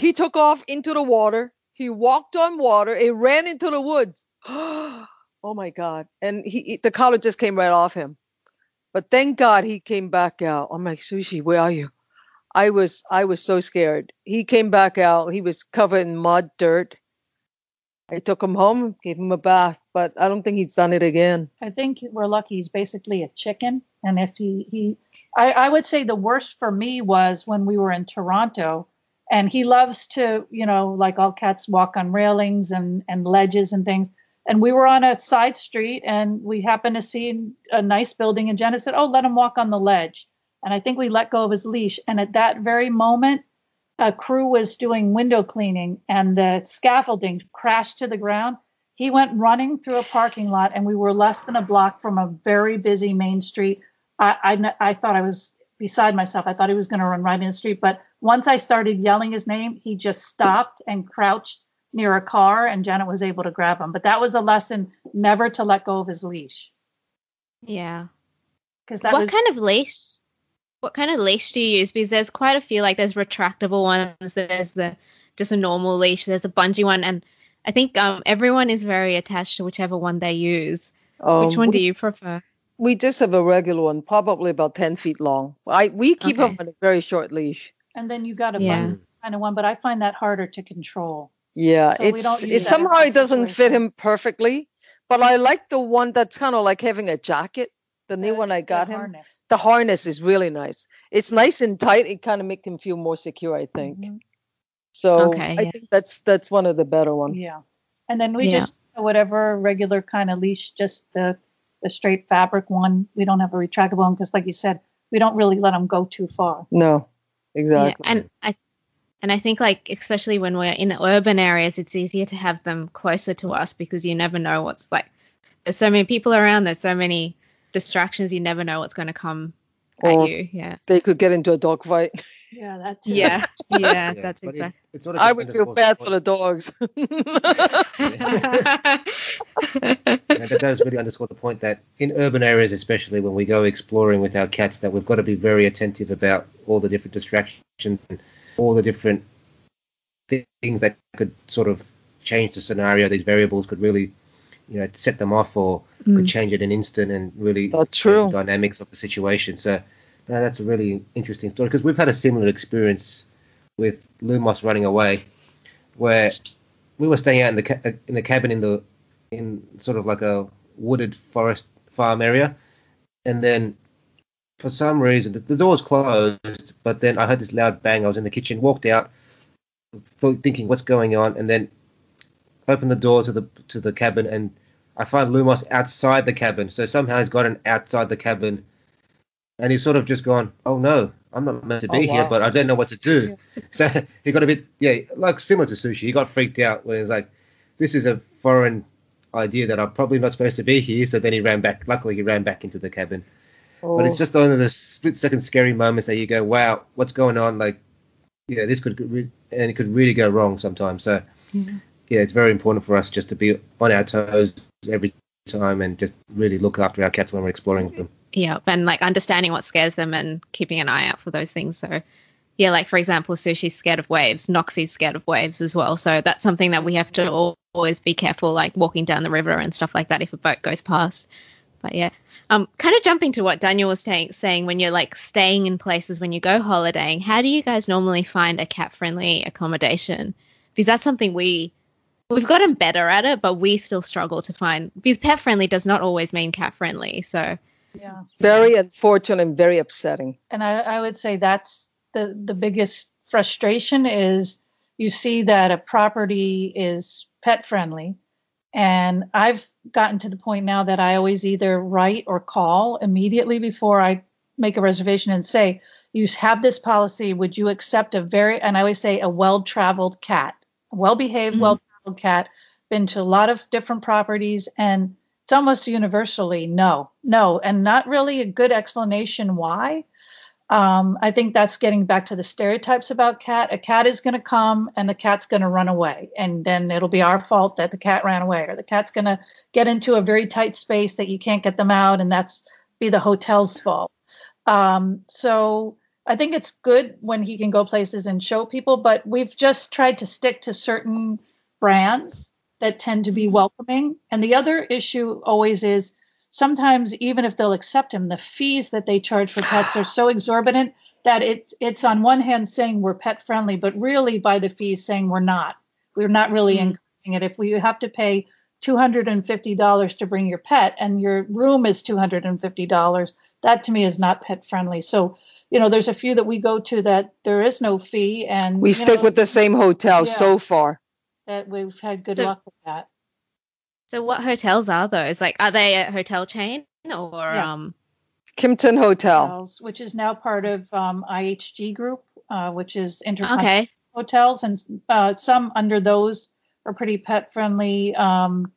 he took off into the water. He walked on water. He ran into the woods. oh my God! And he- the collar just came right off him. But thank God he came back out. I'm like, Sushi, where are you? I was I was so scared. He came back out. He was covered in mud, dirt. I took him home, gave him a bath, but I don't think he's done it again. I think we're lucky he's basically a chicken. And if he, he I, I would say the worst for me was when we were in Toronto and he loves to, you know, like all cats walk on railings and, and ledges and things. And we were on a side street and we happened to see a nice building and Jenna said, Oh, let him walk on the ledge. And I think we let go of his leash. And at that very moment, a crew was doing window cleaning and the scaffolding crashed to the ground. He went running through a parking lot and we were less than a block from a very busy main street. I, I, I thought I was beside myself. I thought he was going to run right in the street. But once I started yelling his name, he just stopped and crouched near a car and Janet was able to grab him. But that was a lesson never to let go of his leash. Yeah. Because that what was kind of leash? What kind of leash do you use? Because there's quite a few. Like there's retractable ones. There's the just a normal leash. There's a bungee one, and I think um everyone is very attached to whichever one they use. Which Um, one do you prefer? We just have a regular one, probably about 10 feet long. I we keep Okay. him on a very short leash. and then you got a Yeah. kind of one, but I find that harder to control. Yeah, So it's it somehow it doesn't fit him perfectly, but I like the one that's kind of like having a jacket. The new The- one I the got him. harness. The harness is really nice. It's nice and tight. It kind of makes him feel more secure, I think. Mhm. So Okay, I yeah. think that's that's one of the better ones. Yeah. And then we Yeah. just whatever regular kind of leash, just the the straight fabric one. We don't have a retractable one because, like you said, we don't really let them go too far. No, exactly. Yeah, and I and I think like especially when we're in urban areas, it's easier to have them closer to us because you never know what's like. There's so many people around. There's so many distractions. You never know what's going to come Or- at you. Yeah. They could get into a dog fight. Yeah, that's. Yeah. Yeah. Yeah, that's exactly. it sort of I would feel bad for the dogs. That does really underscore the point that in urban areas, especially when we go exploring with our cats, that we've got to be very attentive about all the different distractions and all the different things that could sort of change the scenario. These variables could really, you know, set them off or Mm. could change it in an instant and really That's true. the dynamics of the situation. So no, that's a really interesting story because we've had a similar experience with Lumos running away, where we were staying out in the ca- uh, in the cabin in the in sort of like a wooded forest farm area, and then for some reason the, the door was closed, but then I heard this loud bang. I was in the kitchen, walked out, th- thinking what's going on, and then opened the door to the to the cabin, and I find Lumos outside the cabin. So somehow he's gotten outside the cabin, and he's sort of just gone, oh no. I'm not meant to oh, be Oh, here, but I don't know what to do. So he got a bit, yeah, like similar to sushi. He got freaked out when he was like, "This is a foreign idea that I'm probably not supposed to be here." So then he ran back. Luckily, he ran back into the cabin. But it's Oh. just one of the split second scary moments that you go, wow, what's going on? Like, yeah, this could re- and it could really go wrong sometimes. So hmm. yeah, it's very important for us just to be on our toes every time and just really look after our cats when we're exploring them. Yeah, and like understanding what scares them and keeping an eye out for those things. So, yeah, like for example, Sushi's scared of waves, Noxie's scared of waves as well. So that's something that we have to always be careful, like walking down the river and stuff like that if a boat goes past. But yeah, um, kind of jumping to what Daniel was ta- saying when you're like staying in places when you go holidaying. How do you guys normally find a cat-friendly accommodation? Because that's something we we've gotten better at it, but we still struggle to find because pet friendly does not always mean cat friendly. So Yeah. Very unfortunate and very upsetting. and I, I would say that's the the biggest frustration is you see that a property is pet friendly and i've gotten to the point now that i always either write or call immediately before i make a reservation and say you have this policy would you accept a very and i always say a well traveled cat well behaved Mhm. well traveled cat been to a lot of different properties and it's almost universally no no and not really a good explanation why um, I think that's getting back to the stereotypes about cat. A cat is going to come and the cat's going to run away, and then it'll be our fault that the cat ran away, or the cat's going to get into a very tight space that you can't get them out, and that's be the hotel's fault. Um, so I think it's good when he can go places and show people, but we've just tried to stick to certain brands that tend to be welcoming. And the other issue always is sometimes even if they'll accept him, the fees that they charge for pets are so exorbitant that it it's on one hand saying we're pet friendly, but really by the fees saying we're not. We're not really Mm. encouraging it. If we have to pay $250 to bring your pet and your room is $250, that to me is not pet friendly. So, you know, there's a few that we go to that there is no fee and We stick know, with the same hotel Yeah. so far. That we've had good So- luck with that. So what hotels are those? Like, are they a hotel chain or Yeah. um? Kimpton Hotel. Hotels, which is now part of um, IHG Group, uh, which is Intercontinental Okay. Hotels, and uh, some under those are pretty pet friendly. Um,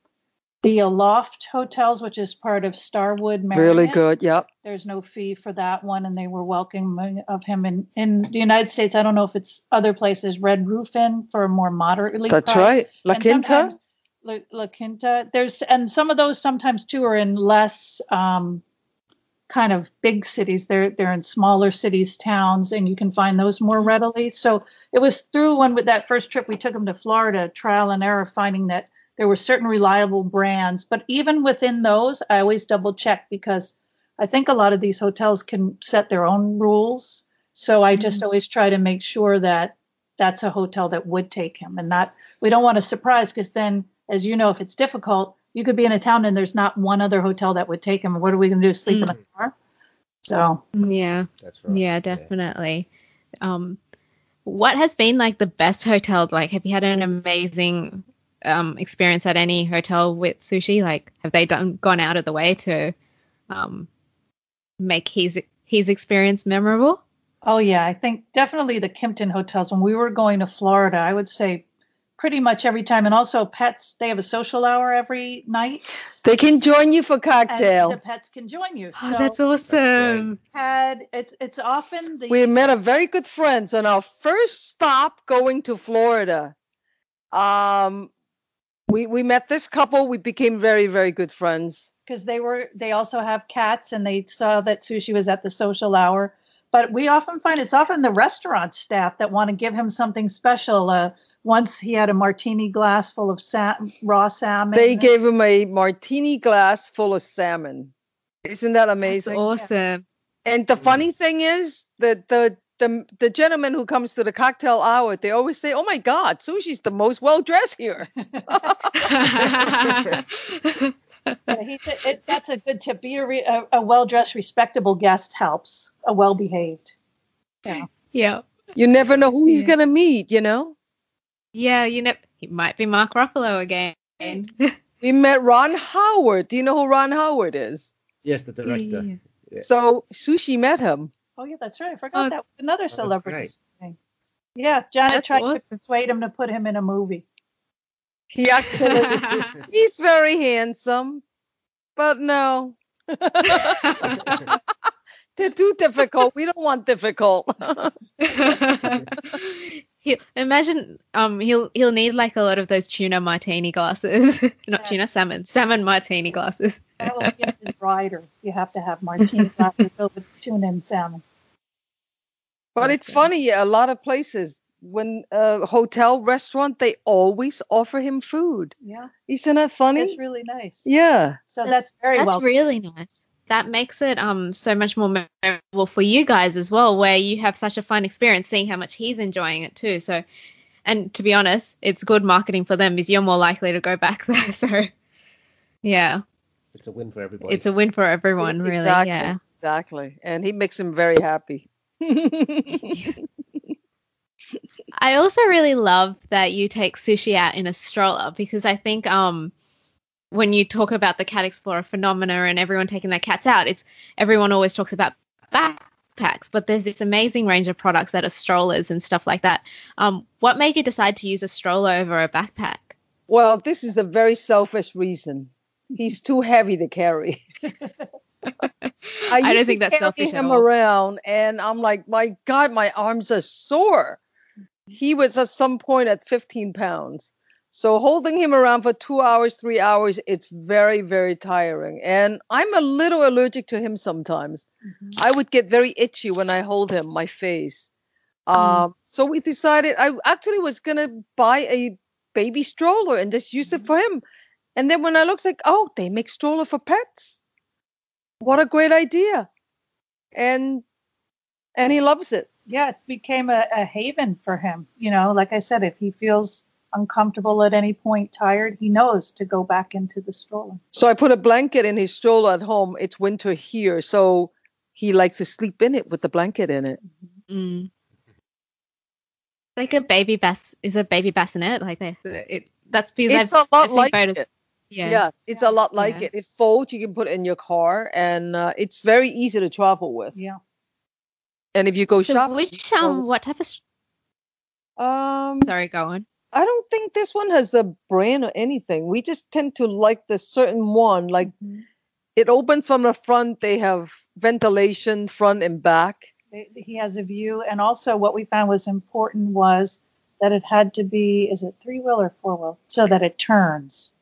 the Aloft Hotels, which is part of Starwood, Marriott. Really good. Yep. There's no fee for that one, and they were welcoming of him in in the United States. I don't know if it's other places. Red Roof Inn for a more moderately. That's priced right. La Quinta. La, La Quinta. There's and some of those sometimes too are in less um, kind of big cities. They're they're in smaller cities, towns, and you can find those more readily. So it was through one with that first trip we took him to Florida, trial and error, finding that there were certain reliable brands. But even within those, I always double check because I think a lot of these hotels can set their own rules. So I just mm-hmm. always try to make sure that that's a hotel that would take him and not we don't want a surprise because then as you know if it's difficult you could be in a town and there's not one other hotel that would take him what are we going to do sleep in the mm. car so mm, Yeah. That's right. Yeah, definitely. Um, what has been like the best hotel? Like, have you had an amazing um experience at any hotel with sushi? Like, have they done gone out of the way to um make his his experience memorable? oh yeah i think definitely the kimpton hotels when we were going to florida i would say pretty much every time and also pets they have a social hour every night They can join you for and cocktail. the pets can join you so Oh, that's awesome. had it's it's often the we met a very good friends on our first stop going to Florida. Um, we we met this couple. We became very very good friends. because they were they also have cats and they saw that sushi was at the social hour but we often find it's often the restaurant staff that want to give him something special uh, once he had a martini glass full of sa- raw salmon They gave him a martini glass full of salmon. Isn't that That's amazing? awesome. And the funny thing is that the the the gentleman who comes to the cocktail hour, they always say, "Oh my God, sushi's the most well dressed here." Yeah, he said it, that's a good tip be a, re, a, a well-dressed respectable guest helps a well-behaved yeah yeah. You never know who he's Yeah. gonna meet. You know. Yeah, you know, it might be Mark Ruffalo again. We met Ron Howard. Do you know who Ron Howard is? Yes, the director. Yeah. Yeah. So Sushi met him. Oh yeah that's right i forgot Oh, that was another celebrity great. thing. yeah janet That's tried to persuade him to put him in a movie He actually he's very handsome, but no. They're too difficult. We don't want difficult. he imagine um he'll he'll need like a lot of those tuna martini glasses, not Yeah. tuna salmon, salmon martini glasses. That will be his rider. You have to have martini glasses filled with tuna and salmon. But it's funny, a lot of places when a hotel restaurant they always offer him food. Yeah, Isn't that funny? it's really nice. yeah. So that's, very well. That's well. really nice. That makes it um so much more memorable for you guys as well, where you have such a fun experience seeing how much he's enjoying it too. So, and to be honest, it's good marketing for them because you're more likely to go back there. So, yeah, It's a win for everybody. it's a win for everyone, really. Exactly. Yeah. Exactly. And he makes him very happy. I also really love that you take sushi out in a stroller because I think um when you talk about the cat explorer phenomena and everyone taking their cats out, it's everyone always talks about backpacks, but there's this amazing range of products that are strollers and stuff like that. Um, what made you decide to use a stroller over a backpack? well, this is a very selfish reason. He's too heavy to carry. I, don't used to think that's selfish at him all. around, and I'm like, my God, my arms are sore. He was at some point at 15 pounds. So holding him around for two hours, three hours, it's very, very tiring. And I'm a little allergic to him sometimes. Mhm. I would get very itchy when I hold him, my face. Um, so we decided I actually was gonna buy a baby stroller and just use it for him. And then when I looked like, oh, they make stroller for pets. What a great idea. And and he loves it. yeah, it became a, a haven for him. You know, like I said, if he feels uncomfortable at any point, tired, he knows to go back into the stroller. So I put a blanket in his stroller at home. It's winter here, so he likes to sleep in it with the blanket in it. Mm. Like a baby bass is a baby bassinet like they it that's because It's I've, a lot I've seen like photos. it. Yeah. Yes, it's a lot like Yeah. it. It folds. You can put it in your car, and uh, it's very easy to travel with. Yeah. And if you go So shopping, which um go- what type of um, sorry go on. I don't think this one has a brand or anything. We just tend to like the certain one. Like Mhm. it opens from the front. They have ventilation front and back. He has a view, and also what we found was important was that it had to be is it three wheel or four wheel so that it turns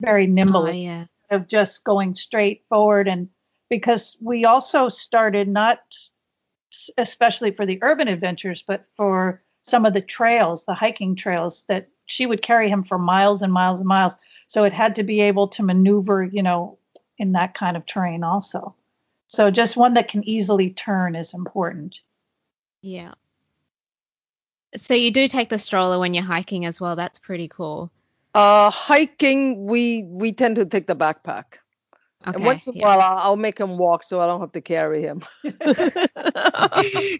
very Oh, nimbly yeah. of just going straight forward and because we also started not especially for the urban adventures but for some of the trails the hiking trails that she would carry him for miles and miles and miles so it had to be able to maneuver you know in that kind of terrain also so just one that can easily turn is important Yeah. So you do take the stroller when you're hiking as well. That's pretty cool. Uh, hiking, we we tend to take the backpack. Okay. and once in a while, I'll, I'll make him walk so I don't have to carry him.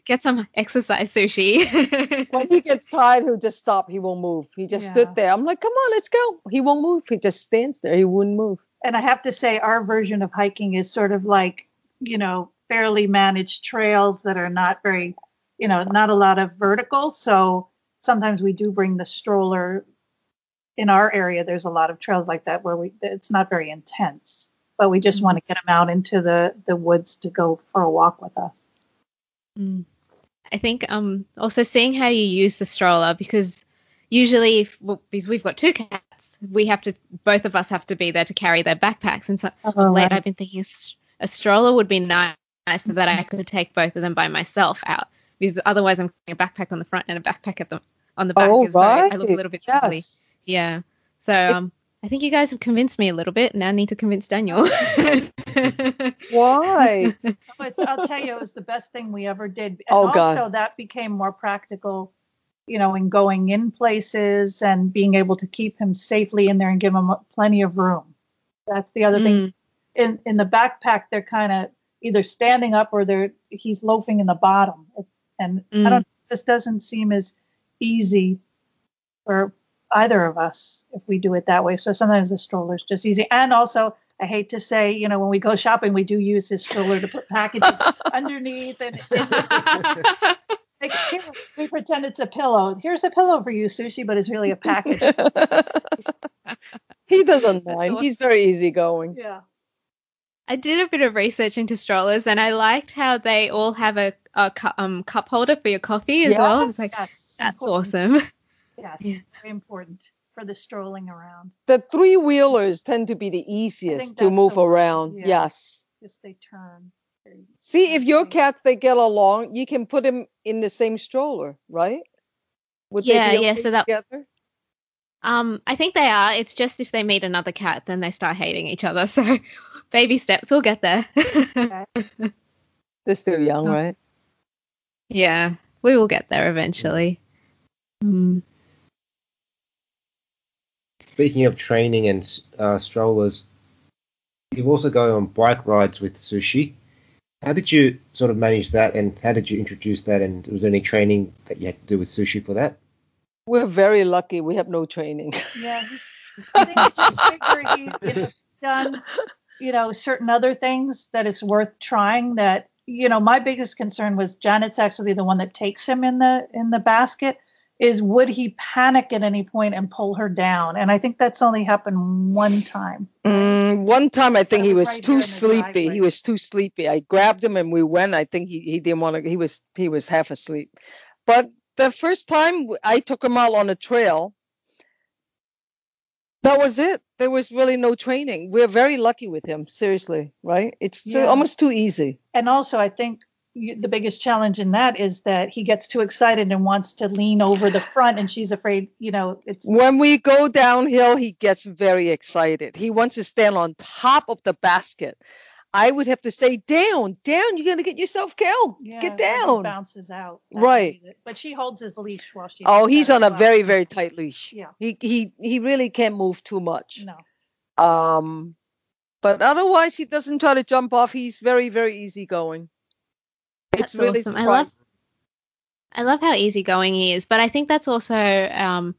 Get some exercise sushi. when he gets tired, he'll just stop. He won't move. He just Yeah. stood there. I'm like, come on, let's go. He won't move. He just stands there. He wouldn't move. and i have to say our version of hiking is sort of like you know fairly managed trails that are not very you know not a lot of verticals so sometimes we do bring the stroller in our area there's a lot of trails like that where we it's not very intense but we just want to get them out into the the woods to go for a walk with us Mm. I think um also seeing how you use the stroller because usually if, well, because we've got two cats, we have to both of us have to be there to carry their backpacks. And so of late I've been thinking a stroller would be nice so that I could take both of them by myself out because otherwise I'm carrying a backpack on the front and a backpack at the on the back. Oh, so I- right. I look a little bit silly. Yes. Yeah. So um I think you guys have convinced me a little bit. Now I need to convince Daniel. Why? Oh, it's, I'll tell you, it was the best thing we ever did. And Oh, also, God. that became more practical, you know, in going in places and being able to keep him safely in there and give him plenty of room. That's the other thing. Mm. In in the backpack, they're kind of either standing up or they're he's loafing in the bottom, and Mm. I don't. This doesn't seem as easy for either of us if we do it that way. So sometimes the stroller's just easy. And also, I hate to say, you know, when we go shopping, we do use his stroller to put packages underneath and, and like, here, we pretend it's a pillow. Here's a pillow for you, sushi, but it's really a package. he doesn't mind. awesome. He's very easygoing. yeah. I did a bit of research into strollers, and I liked how they all have a, a cu- um, cup holder for your coffee as well. It's like Yes, that's awesome. Yes, Yeah. very important for the strolling around. The three wheelers tend to be the easiest to move the one, around. yeah. Yes. Just they turn. See, if your cats they get along, you can put them in the same stroller, right? Would they Yeah, be yeah, okay so that- together? Um, I think they are. It's just if they meet another cat, then they start hating each other. So, baby steps, we'll get there. Okay. They're still young, Oh. right? yeah, we will get there eventually. Mm. Speaking of training and uh, strollers, you've also go on bike rides with Sushi. How did you sort of manage that, and how did you introduce that? And was there any training that you had to do with Sushi for that? We're very lucky. We have no training. Yeah, he's, I think I just figure he you know, done, you know, certain other things that is worth trying. That you know, my biggest concern was Janet's actually the one that takes him in the in the basket. Is would he panic at any point and pull her down? And I think that's only happened one time. Mm, one time, I think he was right too there in the sleepy. He was too sleepy. I grabbed him and we went. I think he, he didn't want to. He was he was half asleep. But the first time I took him out on a trail, that was it. There was really no training. We're very lucky with him. Seriously, right? It's Yeah. almost too easy. And also, I think the biggest challenge in that is that he gets too excited and wants to lean over the front, and she's afraid. You know, it's When we go downhill, he gets very excited. He wants to stand on top of the basket. I would have to say, down, down. You're gonna get yourself killed. Yeah, get down. bounces out. Right. would be it. But she holds his leash while she. Oh, he's on a well. very, very tight leash. Yeah. He he he really can't move too much. No. Um, but otherwise, he doesn't try to jump off. He's very, very easygoing. It's That's really awesome. I love. I love how easygoing he is, but I think that's also um,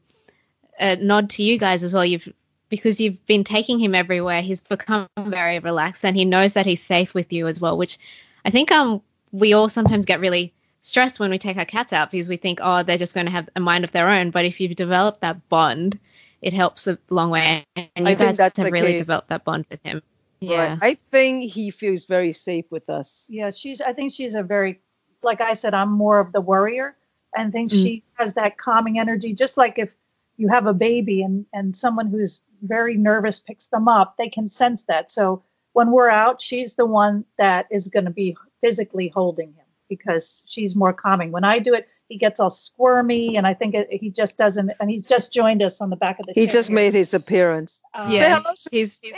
a nod to you guys as well. You've because you've been taking him everywhere. He's become very relaxed, and he knows that he's safe with you as well. Which I think um we all sometimes get really stressed when we take our cats out because we think oh they're just going to have a mind of their own. But if you've developed that bond, it helps a long way. And you I think guys have really key. developed that bond with him. Right. Yeah. I think he feels very safe with us. Yeah, she's. I think she's a very, like I said, I'm more of the worrier, and I think Mm. she has that calming energy. Just like if you have a baby and and someone who's very nervous picks them up, they can sense that. So when we're out, she's the one that is going to be physically holding him because she's more calming. When I do it, he gets all squirmy, and I think it, he just doesn't. And he's just joined us on the back of the. He chair just here. made his appearance. Um, Say Yeah. hello. Sue. He's he's,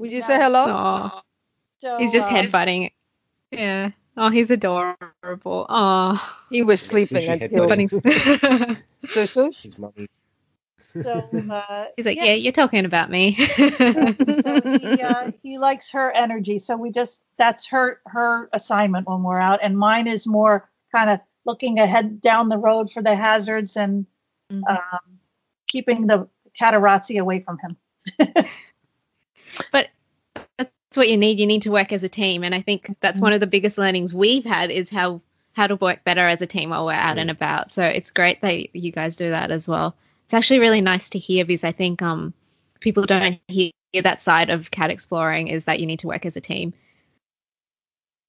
Would you Yeah. say hello? aw. so, he's just uh, headbutting. Yeah. Oh, he's adorable. Oh. He was sleeping sushi until. So so. His mummy. So uh, He's like, yeah, yeah, you're talking about me. so he uh, he likes her energy. So we just that's her her assignment when we're out, and mine is more kind of looking ahead down the road for the hazards and Mhm. um, keeping the catarazzi away from him. But that's what you need. You need to work as a team, and I think that's one of the biggest learnings we've had is how how to work better as a team while we're out and about. So it's great that you guys do that as well. It's actually really nice to hear because I think um people don't hear that side of cat exploring is that you need to work as a team.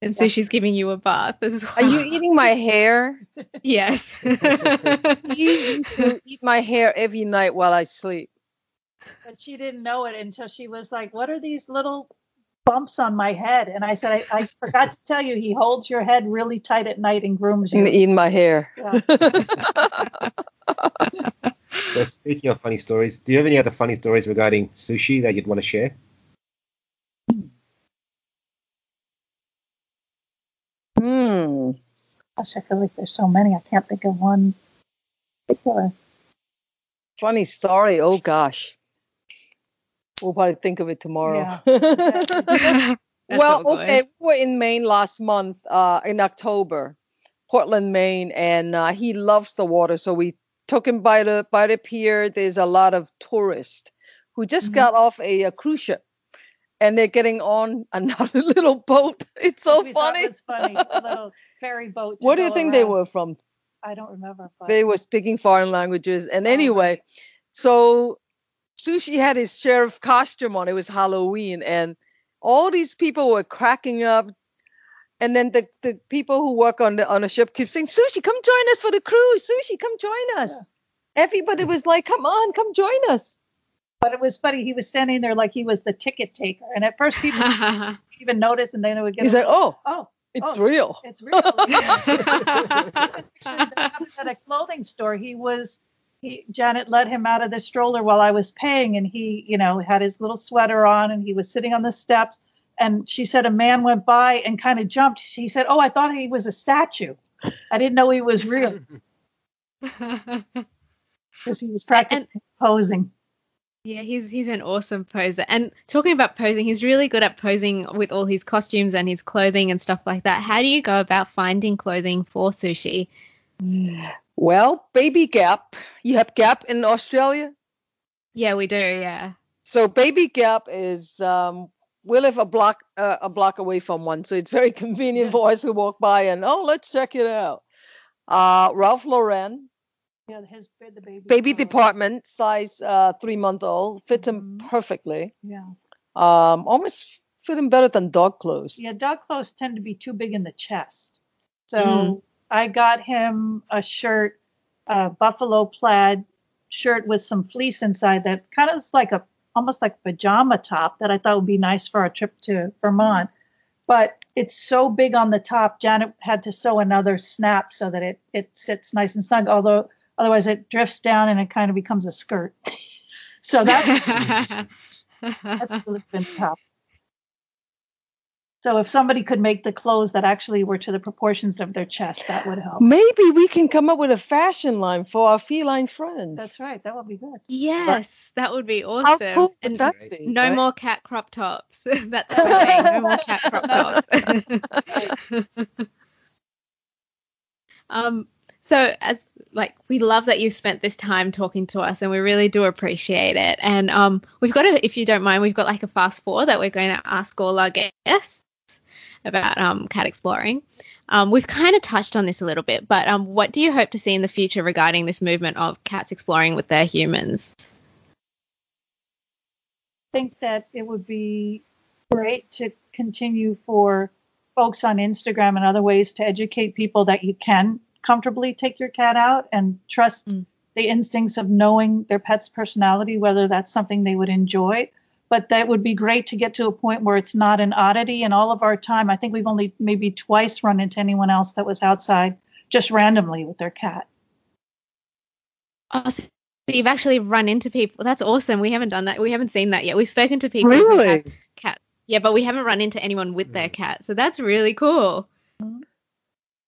And so she's giving you a bath as well. Are you eating my hair? Yes. He used to eat my hair every night while I sleep. But she didn't know it until she was like, "What are these little bumps on my head?" And I said, "I, I forgot to tell you, he holds your head really tight at night and grooms you." And eating my hair. Yeah. So speaking of funny stories, do you have any other funny stories regarding sushi that you'd want to share? Hmm. Gosh, I feel like there's so many. I can't think of one particular. Funny story. Oh gosh. We'll probably think of it tomorrow. That's well, okay, we were in Maine last month, uh, in October, Portland, Maine, and uh, he loves the water, so we took him by the by the pier. There's a lot of tourists who just Mhm. got off a, a cruise ship, and they're getting on another little boat. It's so We funny. It was funny. A little ferry boat. to What do you go think they were from? I don't remember. But They were speaking foreign languages, and Oh, anyway, right. so Sushi had his sheriff costume on. It was Halloween, and all these people were cracking up. And then the, the people who work on the on the ship keep saying, Sushi, come join us for the cruise. Sushi, come join us. Yeah. Everybody was like, come on, come join us. But it was funny. He was standing there like he was the ticket taker. And at first people didn't even notice and then it would get He's like, oh, oh, oh. it's oh, real. It's real. Actually, at a clothing store. He was he Janet let him out of the stroller while I was paying and he, you know, had his little sweater on and he was sitting on the steps and she said a man went by and kind of jumped. He said, "Oh, I thought he was a statue. I didn't know he was real because he was practicing posing." Yeah, he's he's an awesome poser. And talking about posing, he's really good at posing with all his costumes and his clothing and stuff like that. How do you go about finding clothing for sushi? Well, Baby Gap. You have Gap in Australia? Yeah, we do. Yeah. So Baby Gap is um, we live a block uh, a block away from one, so it's very convenient for us to walk by and oh, let's check it out. Uh, Ralph Lauren, Yeah, his the baby. baby clothes. department, size uh, three month old, fits him Mhm. perfectly. Yeah. Um, almost fit him better than dog clothes. Yeah, dog clothes tend to be too big in the chest. So Mm. I got him a shirt, a buffalo plaid shirt with some fleece inside that kind of is like a almost like a pajama top that I thought would be nice for our trip to Vermont. But it's so big on the top, Janet had to sew another snap so that it it sits nice and snug. Although otherwise it drifts down and it kind of becomes a skirt. so that's that's really been tough. So if somebody could make the clothes that actually were to the proportions of their chest, that would help. Maybe we can come up with a fashion line for our feline friends. That's right. That would be good. yes, that would be How awesome. cool would and that be? no right? more cat crop tops. That's the thing. No more cat crop tops. um. So as like we love that you've spent this time talking to us, and we really do appreciate it. And um, we've got a, if you don't mind, we've got like a fast forward that we're going to ask all our guests about um cat exploring. Um, we've kind of touched on this a little bit, but um, what do you hope to see in the future regarding this movement of cats exploring with their humans? I think that it would be great to continue for folks on Instagram and other ways to educate people that you can comfortably take your cat out and trust Mm. the instincts of knowing their pet's personality, whether that's something they would enjoy. But that would be great to get to a point where it's not an oddity. In all of our time, I think we've only maybe twice run into anyone else that was outside just randomly with their cat. Oh, so you've actually run into people. That's awesome. We haven't done that. We haven't seen that yet. We've spoken to people who have Really? cats. Yeah, but we haven't run into anyone with their Mm. cat. So that's really cool.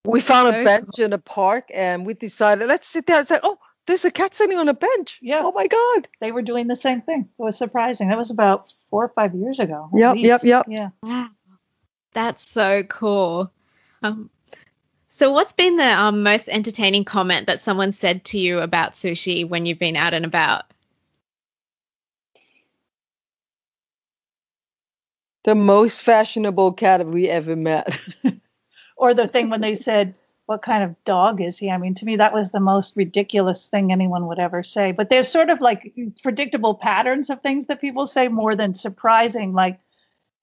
We found a Very bench in a park and we decided let's sit there and say, oh, there's a cat sitting on a bench. Yeah. Oh my God. They were doing the same thing. It was surprising. That was about four or five years ago. Yep, yep, least. yep. Yeah. Wow. That's so cool. Um, so what's been the um, most entertaining comment that someone said to you about sushi when you've been out and about? The most fashionable cat we ever met. or the thing when they said, "What kind of dog is he?" I mean, to me, that was the most ridiculous thing anyone would ever say. But there's sort of like predictable patterns of things that people say more than surprising, like,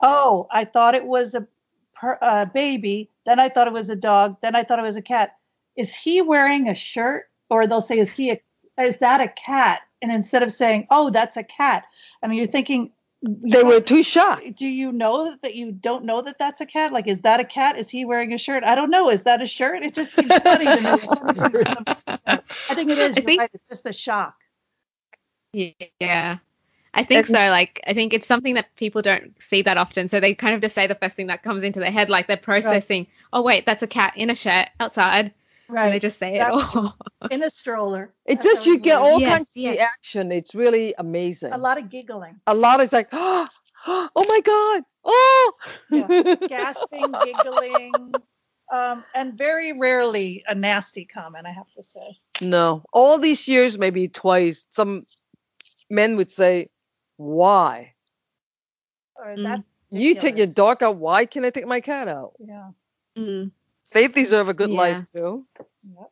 "Oh, I thought it was a, per, a baby, then I thought it was a dog, then I thought it was a cat. Is he wearing a shirt?" Or they'll say, "Is he a, is that a cat?" And instead of saying, "Oh, that's a cat," I mean, you're thinking. They were too shocked. do you know that you don't know that that's a cat? Like, is that a cat? Is he wearing a shirt? I don't know. Is that a shirt? It just seems funny to me. I think it is. I You're think- right. It's just a shock. Yeah. I think so. Like, I think it's something that people don't see that often. So they kind of just say the first thing that comes into their head, like they're processing, oh, wait, that's a cat in a shirt outside. And they just say it That's- all. In a stroller. It's That's just you get all Yes, kinds yes. of reaction. It's really amazing. a lot of giggling, A lot is like, oh my God. Oh. Yeah. gasping, giggling, um, and very rarely a nasty comment. I have to say. No. All these years, maybe twice, some men would say, why? Or Mm. You take your dog out. Why can't I take my cat out? Yeah. Mm. They deserve a good Yeah. life too. Yep.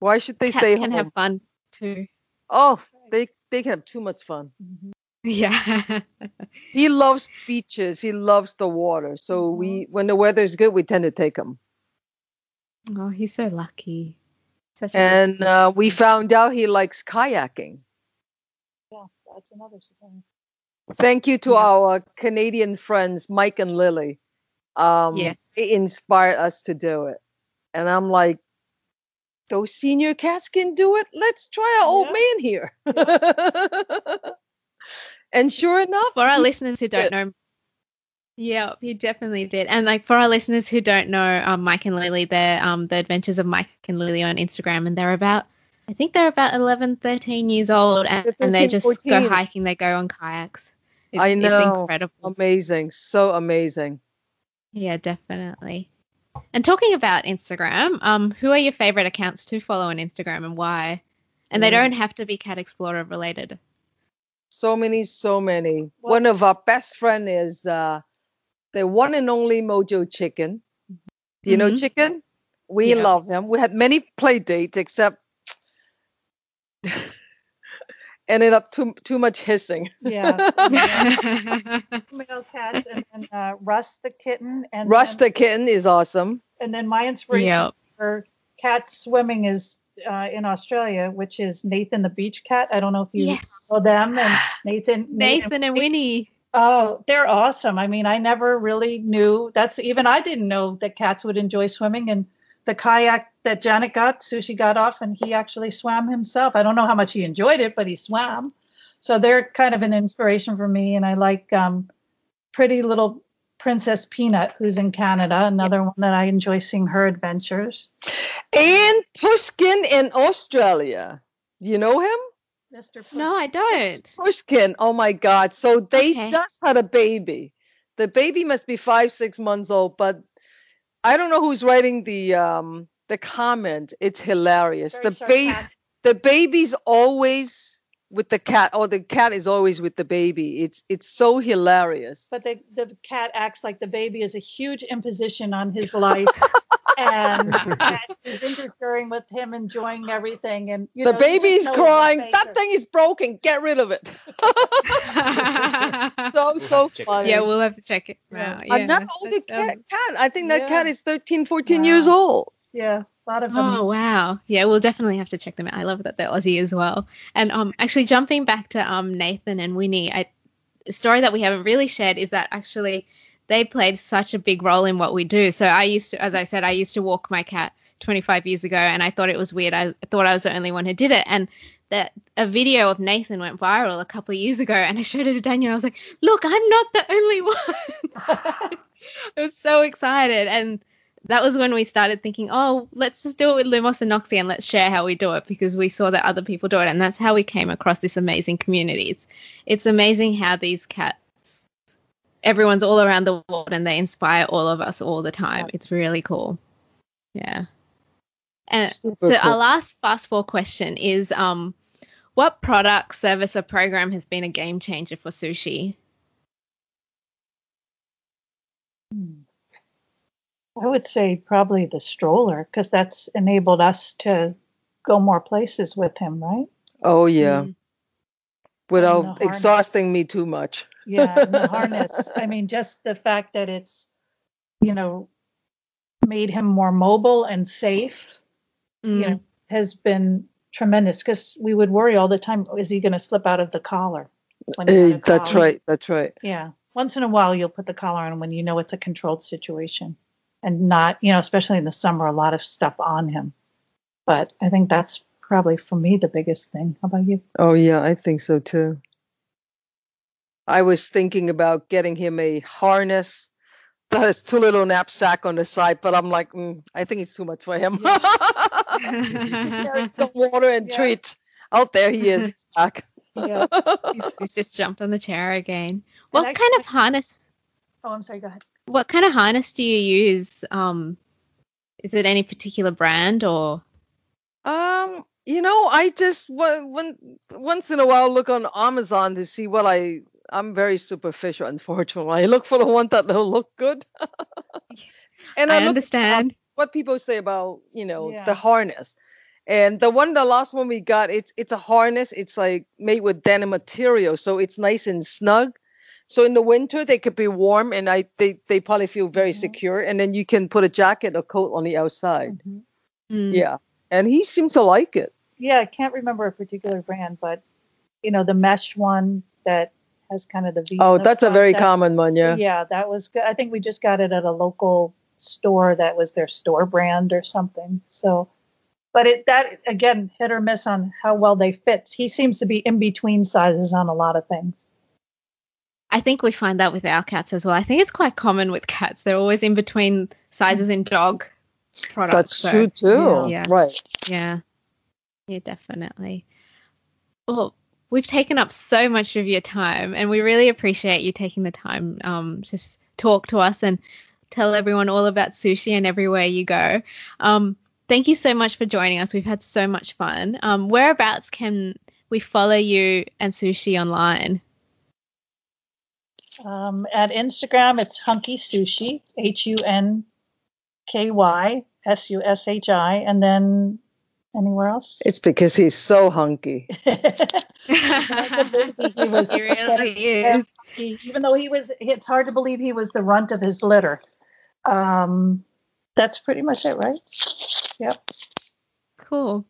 Why should they Cats stay can home? have fun too. Oh, they they can have too much fun. Mhm. Yeah. he loves beaches. He loves the water. So Mhm. we, when the weather is good, we tend to take him. Oh, he's so lucky. Such a And uh, we found out he likes kayaking. Yeah, that's another surprise. Thank you to Yeah. our Canadian friends, Mike and Lily. Um, Yes. They inspired us to do it. And I'm like, those senior cats can do it. Let's try our old man here. and sure enough, for our listeners who don't know yeah he definitely did and like for our listeners who don't know um, mike and lily they're um, the adventures of mike and lily on instagram and they're about i think they're about 11 13 years old and, They're and they just 14. go hiking they go on kayaks it's, I it's know. incredible amazing, so amazing. Yeah definitely and talking about instagram um who are your favorite accounts to follow on instagram and why and they Mm. don't have to be cat explorer related So many, so many. What- One of our best friend is uh, the one and only Mojo Chicken. Do you know Mhm. Chicken? We Yeah. love him. We had many play dates, except ended up too too much hissing. Yeah. yeah Male cats and then uh, Russ the kitten and Rush then, the kitten is awesome. and then my inspiration Yep. for cat swimming is uh, in Australia, which is Nathan the beach cat. I don't know if you yes know them and Nathan. nathan and winnie Oh, they're awesome. I mean, I never really knew that's even I didn't know that cats would enjoy swimming and the kayak that Janet got, Sushi got off and he actually swam himself. I don't know how much he enjoyed it, but he swam. So they're kind of an inspiration for me and I like um Pretty Little Princess Peanut who's in Canada, another one that I enjoy seeing her adventures. And Pushkin in Australia. Do you know him? Mr. Puss. no i don't Pushkin. Oh my God. So they Okay. just had a baby. The baby must be five, six months old, but I don't know who's writing the um the comment. It's hilarious. Very the baby the baby's always with the cat or the cat is always with the baby. It's it's so hilarious. but the the cat acts like the baby is a huge imposition on his life and that is interfering with him enjoying everything and you the know, you baby's know crying. That thing is broken. Get rid of it. so so Check it funny. yeah, we'll have to check it Yeah. out. and that yes, older that's, cat, um, cat, I think that cat is 13, 14 Wow. years old. yeah a lot of them Oh wow. Yeah, we'll definitely have to check them out. I love that they're Aussie as well. And um actually jumping back to um Nathan and Winnie, I a story that we haven't really shared is that actually they played such a big role in what we do. So I used to as I said, I used to walk my cat 25 years ago and I thought it was weird. I thought I was the only one who did it and that a video of Nathan went viral a couple of years ago and I showed it to Daniel. I was like, "Look, I'm not the only one." I was so excited and that was when we started thinking, oh, let's just do it with Lumos and Noxie and let's share how we do it because we saw that other people do it. And that's how we came across this amazing community. It's, it's amazing how these cats, everyone's all around the world and they inspire all of us all the time. It's really cool. Yeah. And Super so cool. our last fast forward question is, um, what product, service, or program has been a game changer for sushi? I would say probably the stroller because that's enabled us to go more places with him, right? Oh yeah. Mm. Without exhausting me too much. Yeah, the harness. I mean, just the fact that it's, you know, made him more mobile and safe, Mm. you know, has been tremendous because we would worry all the time, is he going to slip out of the collar? when he had a that's collar? right. That's right. Yeah. Once in a while, you'll put the collar on when you know it's a controlled situation and not, you know, especially in the summer, a lot of stuff on him. But I think that's probably for me the biggest thing. How about you? Oh yeah, I think so too. I was thinking about getting him a harness that has two little knapsack on the side, but I'm like, mm, I think it's too much for him. Carry some water and Yeah. treat. Out there he is. He's back. Yeah. he's, he's just jumped on the chair again. What I- kind of harness? Oh, I'm sorry. Go ahead. What kind of harness do you use? Um, is it any particular brand or? Um, you know, I just when, when once in a while look on Amazon to see what I. I'm very superficial, unfortunately. I look for the one that will look good. and I, I understand. what people say about you know Yeah. the harness. And the one, the last one we got, it's it's a harness. It's like made with denim material, so it's nice and snug. So in the winter they could be warm and I they they probably feel very Mhm. secure and then you can put a jacket or coat on the outside. Mhm. Mm. Yeah. And he seems to like it. Yeah, I can't remember a particular brand, but you know the mesh one that has kind of the V. Oh, in the that's a front, very common one, yeah. Yeah, that was good. I think we just got it at a local store that was their store brand or something. So, but it that again hit or miss on how well they fit. He seems to be in between sizes on a lot of things. I think we find that with our cats as well. I think it's quite common with cats. They're always in between sizes in dog products. That's so, true too. Yeah. Right. Yeah. Yeah, definitely. Well, we've taken up so much of your time and we really appreciate you taking the time um to s- talk to us and tell everyone all about sushi and everywhere you go. Um thank you so much for joining us. We've had so much fun. Um whereabouts can we follow you and sushi online? Um, at Instagram, it's Hunky Sushi, H U N K Y S U S H I, and then anywhere else. It's because he's so hunky. he was- He really. Even though he was, it's hard to believe he was the runt of his litter. Um, that's pretty much it, right? Yep. Cool.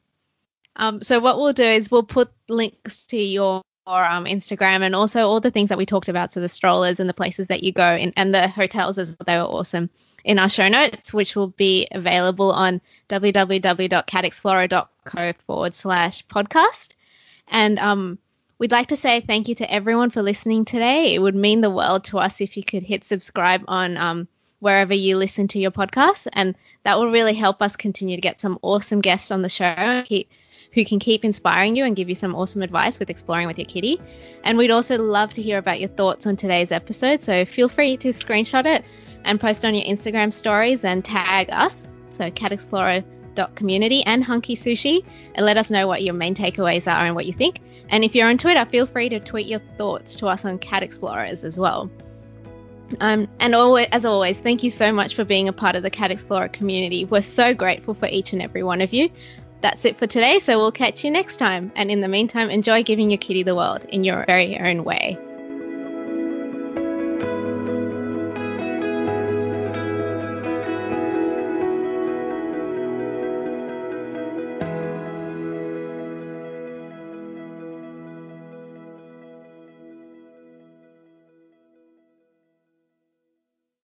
Um, so what we'll do is we'll put links to your um, Instagram and also all the things that we talked about, so the strollers and the places that you go in, and the hotels as well. They were awesome in our show notes, which will be available on www.catexplorer.co forward slash podcast. And um, we'd like to say thank you to everyone for listening today. It would mean the world to us if you could hit subscribe on um, wherever you listen to your podcast, and that will really help us continue to get some awesome guests on the show who can keep inspiring you and give you some awesome advice with exploring with your kitty. And we'd also love to hear about your thoughts on today's episode, so feel free to screenshot it and post on your Instagram stories and tag us, so catexplorer.community and Hunky Sushi, and let us know what your main takeaways are and what you think. And if you're on Twitter, feel free to tweet your thoughts to us on Cat Explorers as well. Um, and always, as always, thank you so much for being a part of the Cat Explorer community. We're so grateful for each and every one of you. That's it for today, so we'll catch you next time. And in the meantime, enjoy giving your kitty the world in your very own way.